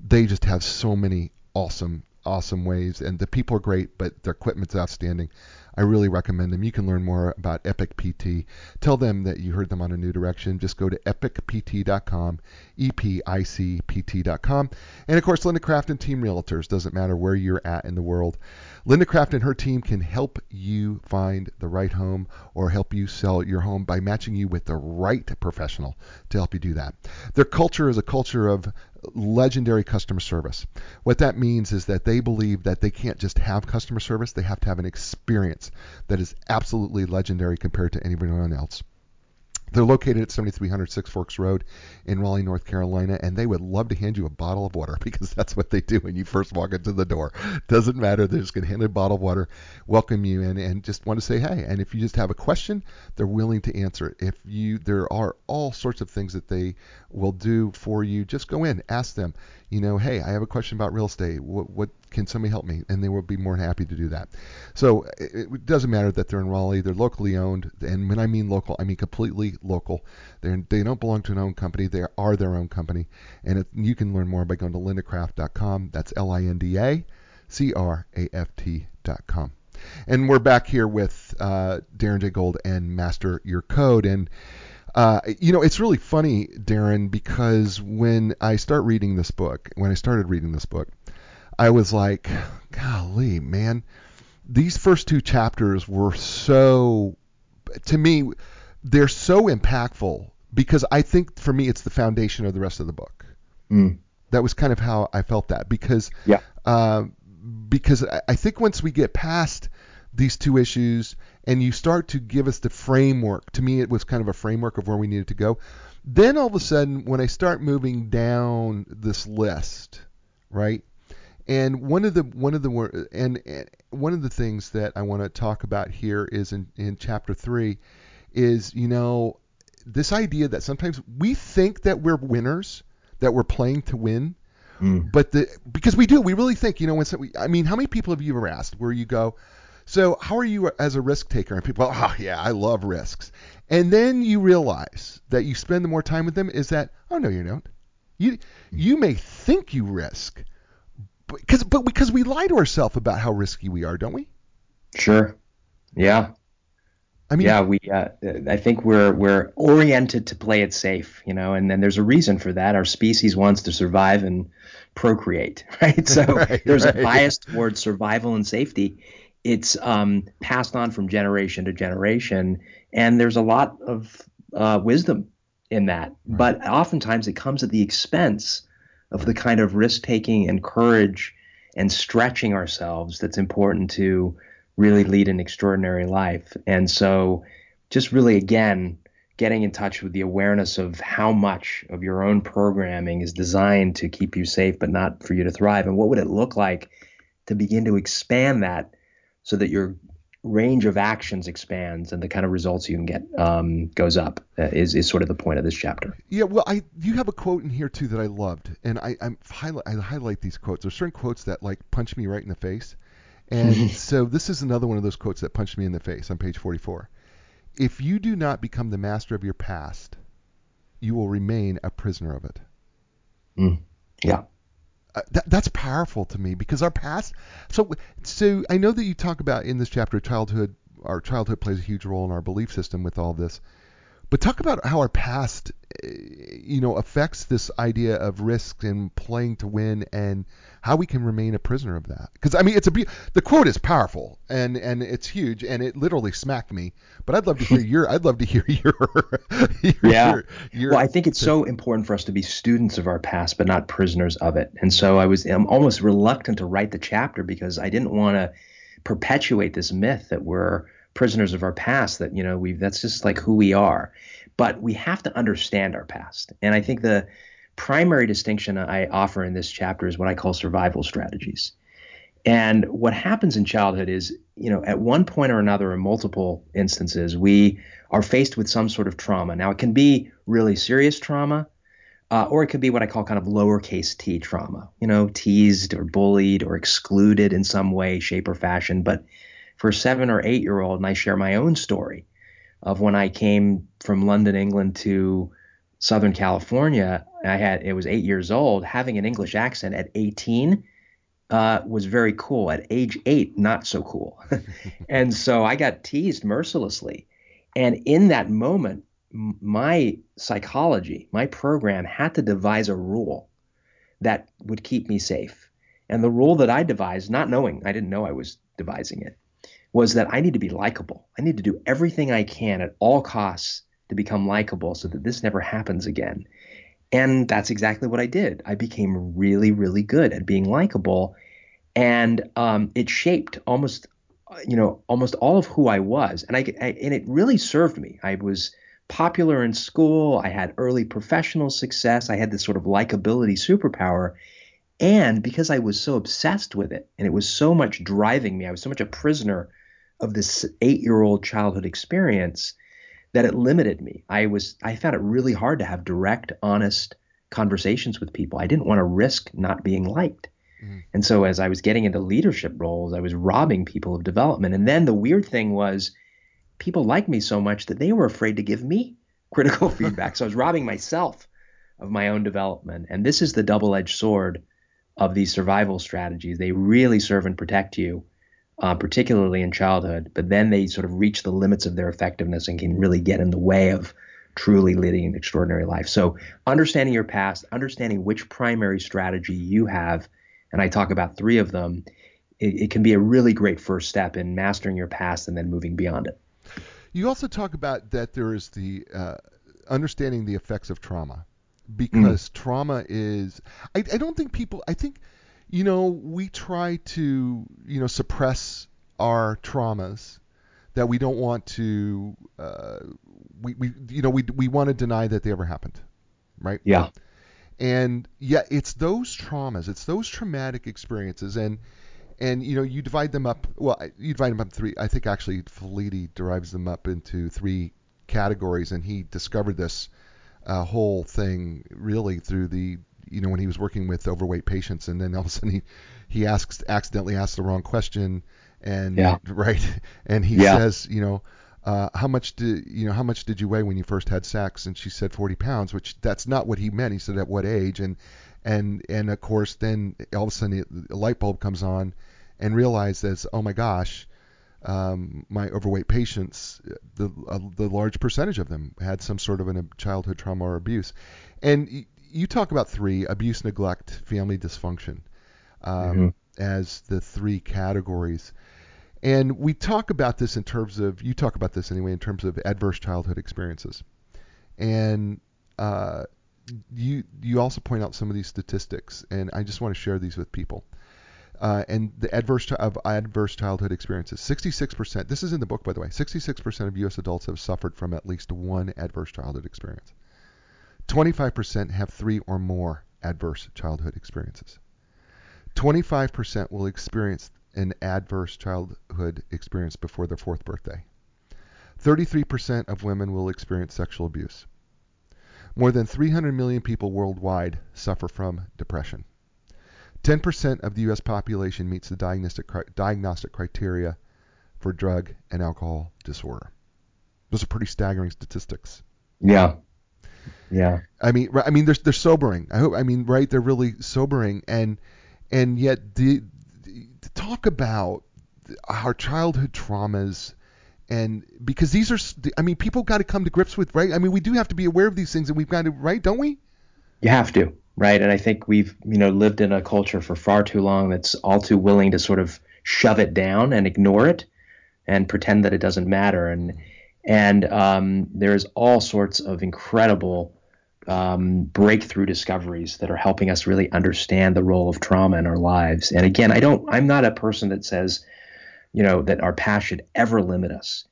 they just have so many awesome, awesome ways, and the people are great, but their equipment's outstanding. I really recommend them. You can learn more about Epic PT. Tell them that you heard them on a new direction. Just go to epicpt.com, E-P-I-C-P-T.com. And of course, Linda Craft and Team Realtors. Doesn't matter where you're at in the world. Linda Craft and her team can help you find the right home or help you sell your home by matching you with the right professional to help you do that. Their culture is a culture of legendary customer service. What that means is that they believe that they can't just have customer service, they have to have an experience that is absolutely legendary compared to anyone else. They're located at 7300 Six Forks Road in Raleigh, North Carolina, and they would love to hand you a bottle of water because that's what they do when you first walk into the door. Doesn't matter. They're just going to hand you a bottle of water, welcome you in, and just want to say hey. And if you just have a question, they're willing to answer it. If you, there are all sorts of things that they will do for you. Just go in, ask them. You know, hey, I have a question about real estate. What, what can somebody help me? And they will be more than happy to do that. So it, it doesn't matter that they're in Raleigh. They're locally owned, and when I mean local, I mean completely local. They're, they don't belong to an own company. They are their own company. And you can learn more by going to lindacraft.com. That's L-I-N-D-A C-R-A-F-T.com. And we're back here with uh, Darren J. Gold and Master Your Code. And uh, you know, it's really funny, Darren, because when I start reading this book, when I started reading this book, I was like, golly, man, these first two chapters were so, to me, they're so impactful because I think for me it's the foundation of the rest of the book. Mm. That was kind of how I felt that because, Yeah. uh, because I I think once we get past these two issues and you start to give us the framework, to me it was kind of a framework of where we needed to go. Then all of a sudden, when I start moving down this list, right? And one of the one of the and, and one of the things that I want to talk about here is in in chapter three, is you know this idea that sometimes we think that we're winners, that we're playing to win, Mm. but the because we do, we really think, you know, when some, I mean, how many people have you ever asked where you go, so how are you as a risk taker? And people, oh yeah, I love risks, and then you realize that you spend the more time with them is that, oh no, you don't. You you may think you risk, because but because we lie to ourselves about how risky we are, don't we? Sure. Yeah. I mean, yeah, we. Uh, I think we're we're oriented to play it safe, you know, and then there's a reason for that. Our species wants to survive and procreate, right? So Right, there's right. a bias towards survival and safety. It's um, passed on from generation to generation, and there's a lot of uh, wisdom in that. But oftentimes it comes at the expense of the kind of risk taking and courage and stretching ourselves that's important to really lead an extraordinary life. And so, just really again, getting in touch with the awareness of how much of your own programming is designed to keep you safe, but not for you to thrive. And what would it look like to begin to expand that so that your range of actions expands and the kind of results you can get um, goes up uh, is, is sort of the point of this chapter. Yeah, well, I you have a quote in here too that I loved, and I I'm highlight I highlight these quotes. There's certain quotes that like punch me right in the face, and so this is another one of those quotes that punched me in the face on page 44. If you do not become the master of your past, you will remain a prisoner of it. Yeah. Uh, that, that's powerful to me because our past. So so I know that you talk about in this chapter childhood. Our childhood plays a huge role in our belief system with all this. But talk about how our past, you know, affects this idea of risk and playing to win, and how we can remain a prisoner of that. Because I mean, it's a be- the quote is powerful and and it's huge, and it literally smacked me. But I'd love to hear your I'd love to hear your, your Yeah. your, your Well, I think it's so important for us to be students of our past, but not prisoners of it. And so I was I'm almost reluctant to write the chapter because I didn't want to perpetuate this myth that we're prisoners of our past. That you know we that's just like who we are. But we have to understand our past. And I think the primary distinction I offer in this chapter is what I call survival strategies. And what happens in childhood is, you know, at one point or another, in multiple instances, we are faced with some sort of trauma. Now, it can be really serious trauma, uh, or it could be what I call kind of lowercase t trauma, you know, teased or bullied or excluded in some way, shape, or fashion. But for a seven or eight year old, and I share my own story of when I came from London, England to Southern California, I had it was eight years old, having an English accent at 18 uh, was very cool. At age eight, not so cool. and so I got teased mercilessly. And in that moment, my psychology, my program had to devise a rule that would keep me safe. And the rule that I devised, not knowing, I didn't know I was devising it, was that I need to be likable. I need to do everything I can at all costs to become likable so that this never happens again. And that's exactly what I did. I became really, really good at being likable, and um, it shaped almost, you know, almost all of who I was. And I, I, and it really served me. I was popular in school. I had early professional success. I had this sort of likability superpower. And because I was so obsessed with it and it was so much driving me, I was so much a prisoner of this eight year old childhood experience that it limited me. I was I found it really hard to have direct, honest conversations with people. I didn't want to risk not being liked. Mm-hmm. And so as I was getting into leadership roles, I was robbing people of development. And then the weird thing was people liked me so much that they were afraid to give me critical feedback. so I was robbing myself of my own development. And this is the double-edged sword of these survival strategies. They really serve and protect you uh, particularly in childhood, but then they sort of reach the limits of their effectiveness and can really get in the way of truly leading an extraordinary life. So, understanding your past, understanding which primary strategy you have, and I talk about three of them, it, it can be a really great first step in mastering your past and then moving beyond it. You also talk about that there is the uh, understanding the effects of trauma because mm. trauma is I, I don't think people I think you know, we try to, you know, suppress our traumas that we don't want to, uh, we, we, you know, we, we want to deny that they ever happened, right? Yeah. And yeah, it's those traumas, it's those traumatic experiences, and and you know, you divide them up. Well, you divide them up three. I think actually Felitti derives them up into three categories, and he discovered this uh, whole thing really through the you know when he was working with overweight patients, and then all of a sudden he he asks accidentally asks the wrong question, and yeah. right, and he yeah. says, you know. Uh, how much did you know? How much did you weigh when you first had sex? And she said 40 pounds, which that's not what he meant. He said at what age? And and and of course, then all of a sudden a light bulb comes on, and realizes, oh my gosh, um, my overweight patients, the uh, the large percentage of them had some sort of a childhood trauma or abuse, and you talk about three abuse, neglect, family dysfunction um, mm-hmm. as the three categories. And we talk about this in terms of, you talk about this anyway, in terms of adverse childhood experiences. And uh, you you also point out some of these statistics, and I just want to share these with people. Uh, and the adverse of adverse childhood experiences. 66%. This is in the book, by the way. 66% of U.S. adults have suffered from at least one adverse childhood experience. 25% have three or more adverse childhood experiences. 25% will experience an adverse childhood experience before their fourth birthday. 33% of women will experience sexual abuse. More than 300 million people worldwide suffer from depression. 10% of the U.S. population meets the diagnostic, diagnostic criteria for drug and alcohol disorder. Those are pretty staggering statistics. Yeah. Yeah. I mean, I mean, they're they're sobering. I hope. I mean, right? They're really sobering, and and yet the, the talk about our childhood traumas and because these are i mean people got to come to grips with right i mean we do have to be aware of these things and we've got to right don't we you have to right and i think we've you know lived in a culture for far too long that's all too willing to sort of shove it down and ignore it and pretend that it doesn't matter and and um, there's all sorts of incredible um, breakthrough discoveries that are helping us really understand the role of trauma in our lives. And again, I don't, I'm not a person that says, you know, that our past should ever limit us,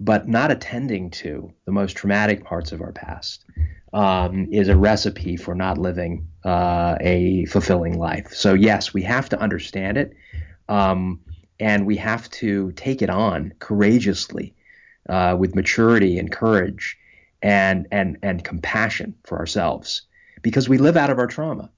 but not attending to the most traumatic parts of our past um, is a recipe for not living uh, a fulfilling life. So yes, we have to understand it, um, and we have to take it on courageously uh, with maturity and courage and and and compassion for ourselves because we live out of our trauma.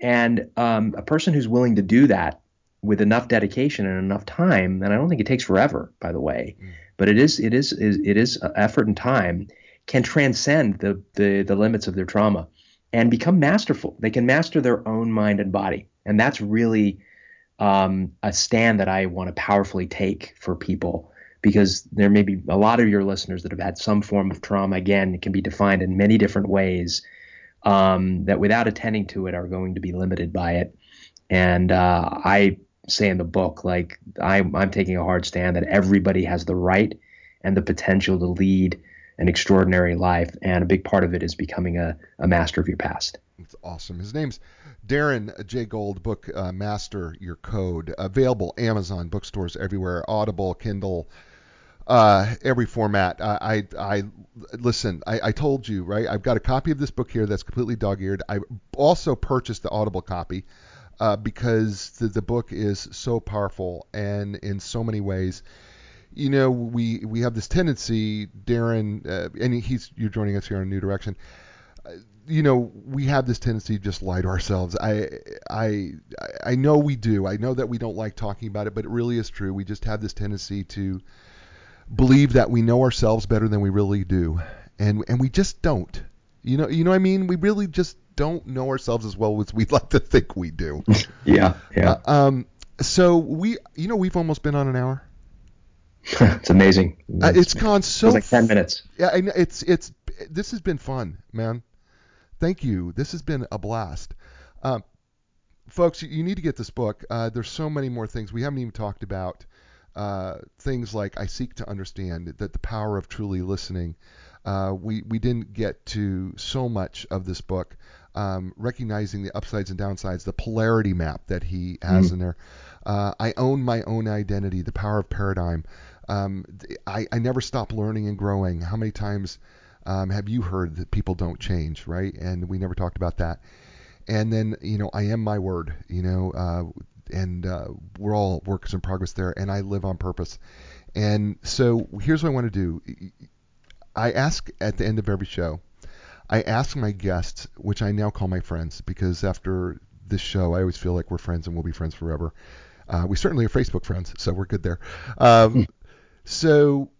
And um, a person who's willing to do that with enough dedication and enough time, and I don't think it takes forever, by the way, mm. but it is it is, it is effort and time can transcend the, the the limits of their trauma and become masterful. They can master their own mind and body, and that's really um, a stand that I want to powerfully take for people because there may be a lot of your listeners that have had some form of trauma. Again, it can be defined in many different ways um, that without attending to it are going to be limited by it. And uh, I say in the book, like I'm, I'm taking a hard stand that everybody has the right and the potential to lead an extraordinary life. And a big part of it is becoming a, a master of your past. It's awesome. His name's Darren J. Gold, book uh, Master Your Code. Available Amazon, bookstores everywhere, Audible, Kindle, uh, every format. I, I, I listen. I, I told you right. I've got a copy of this book here that's completely dog-eared. I also purchased the Audible copy uh, because the, the book is so powerful and in so many ways. You know, we we have this tendency, Darren, uh, and he's you're joining us here on New Direction. Uh, you know, we have this tendency to just lie to ourselves. I, I, I know we do. I know that we don't like talking about it, but it really is true. We just have this tendency to believe that we know ourselves better than we really do, and and we just don't. You know, you know what I mean? We really just don't know ourselves as well as we'd like to think we do. yeah, yeah. Uh, um, so we, you know, we've almost been on an hour. it's amazing. Uh, it's gone so. It like ten minutes. Yeah, and it's it's this has been fun, man. Thank you. This has been a blast. Um, folks, you need to get this book. Uh, there's so many more things we haven't even talked about. Uh, things like I seek to understand that the power of truly listening. Uh, we we didn't get to so much of this book, um, recognizing the upsides and downsides, the polarity map that he has mm. in there. Uh, I own my own identity, the power of paradigm. Um, I, I never stop learning and growing. How many times um, have you heard that people don't change, right? And we never talked about that. And then, you know, I am my word, you know, uh, and uh, we're all works in progress there, and I live on purpose. And so here's what I want to do. I ask at the end of every show, I ask my guests, which I now call my friends, because after this show, I always feel like we're friends and we'll be friends forever. Uh, we certainly are Facebook friends, so we're good there. Um, hmm. so,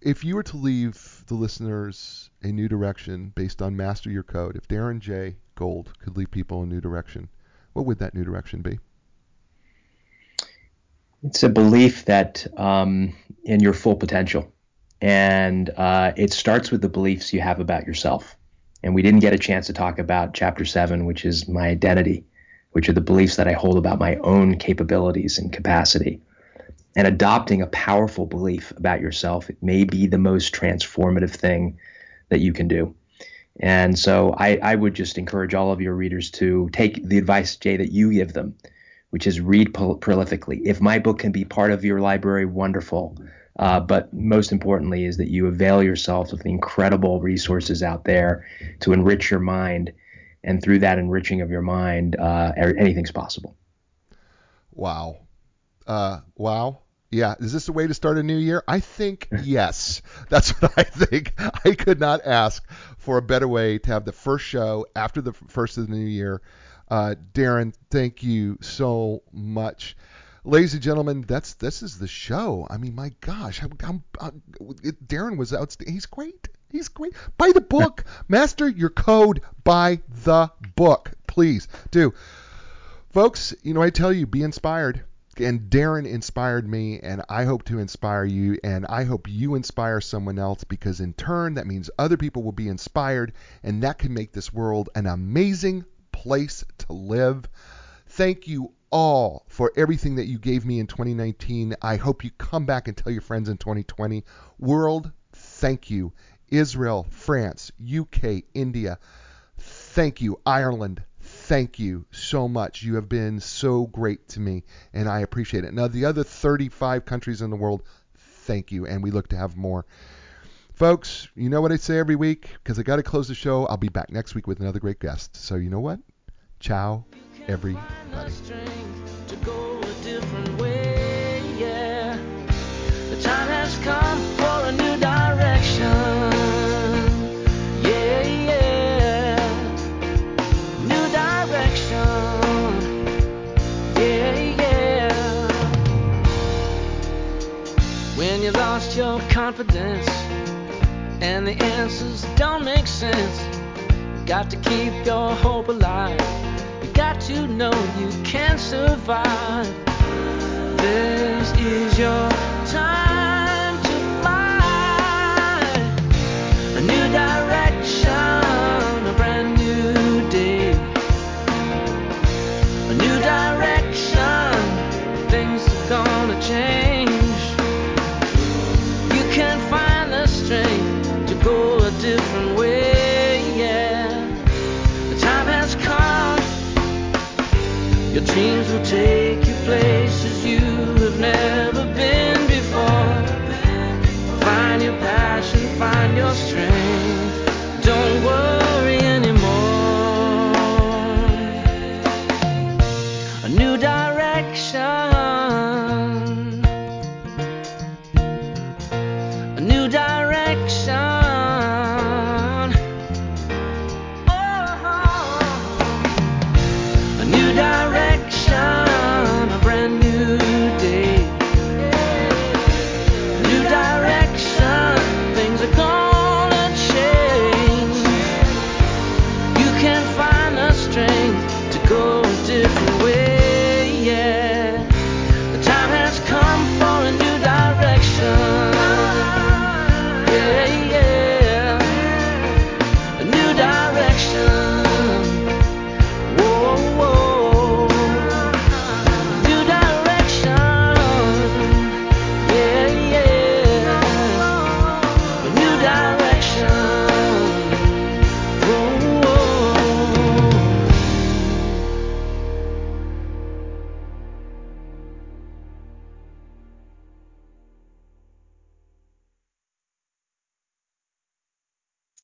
if you were to leave the listeners a new direction based on Master Your Code, if Darren J. Gold could leave people a new direction, what would that new direction be? It's a belief that um, in your full potential. And uh, it starts with the beliefs you have about yourself. And we didn't get a chance to talk about chapter seven, which is my identity, which are the beliefs that I hold about my own capabilities and capacity. And adopting a powerful belief about yourself it may be the most transformative thing that you can do. And so I, I would just encourage all of your readers to take the advice, Jay, that you give them, which is read prolifically. If my book can be part of your library, wonderful. Uh, but most importantly, is that you avail yourself of the incredible resources out there to enrich your mind. And through that enriching of your mind, uh, anything's possible. Wow. Uh, wow. Yeah, is this a way to start a new year? I think yes. That's what I think. I could not ask for a better way to have the first show after the first of the new year. Uh, Darren, thank you so much. Ladies and gentlemen, that's this is the show. I mean, my gosh, I'm, I'm, I'm, Darren was outstanding. He's great. He's great. Buy the book. Master your code. Buy the book, please do. Folks, you know I tell you, be inspired and Darren inspired me, and I hope to inspire you, and I hope you inspire someone else because in turn, that means other people will be inspired, and that can make this world an amazing place to live. Thank you all for everything that you gave me in 2019. I hope you come back and tell your friends in 2020. World, thank you. Israel, France, UK, India, thank you. Ireland, thank you so much. You have been so great to me, and I appreciate it. Now, the other 35 countries in the world, thank you, and we look to have more. Folks, you know what I say every week? Because I got to close the show. I'll be back next week with another great guest. So, you know what? Ciao, everybody. direction. you lost your confidence and the answers don't make sense. Got to keep your hope alive. Got to know you can survive. This is your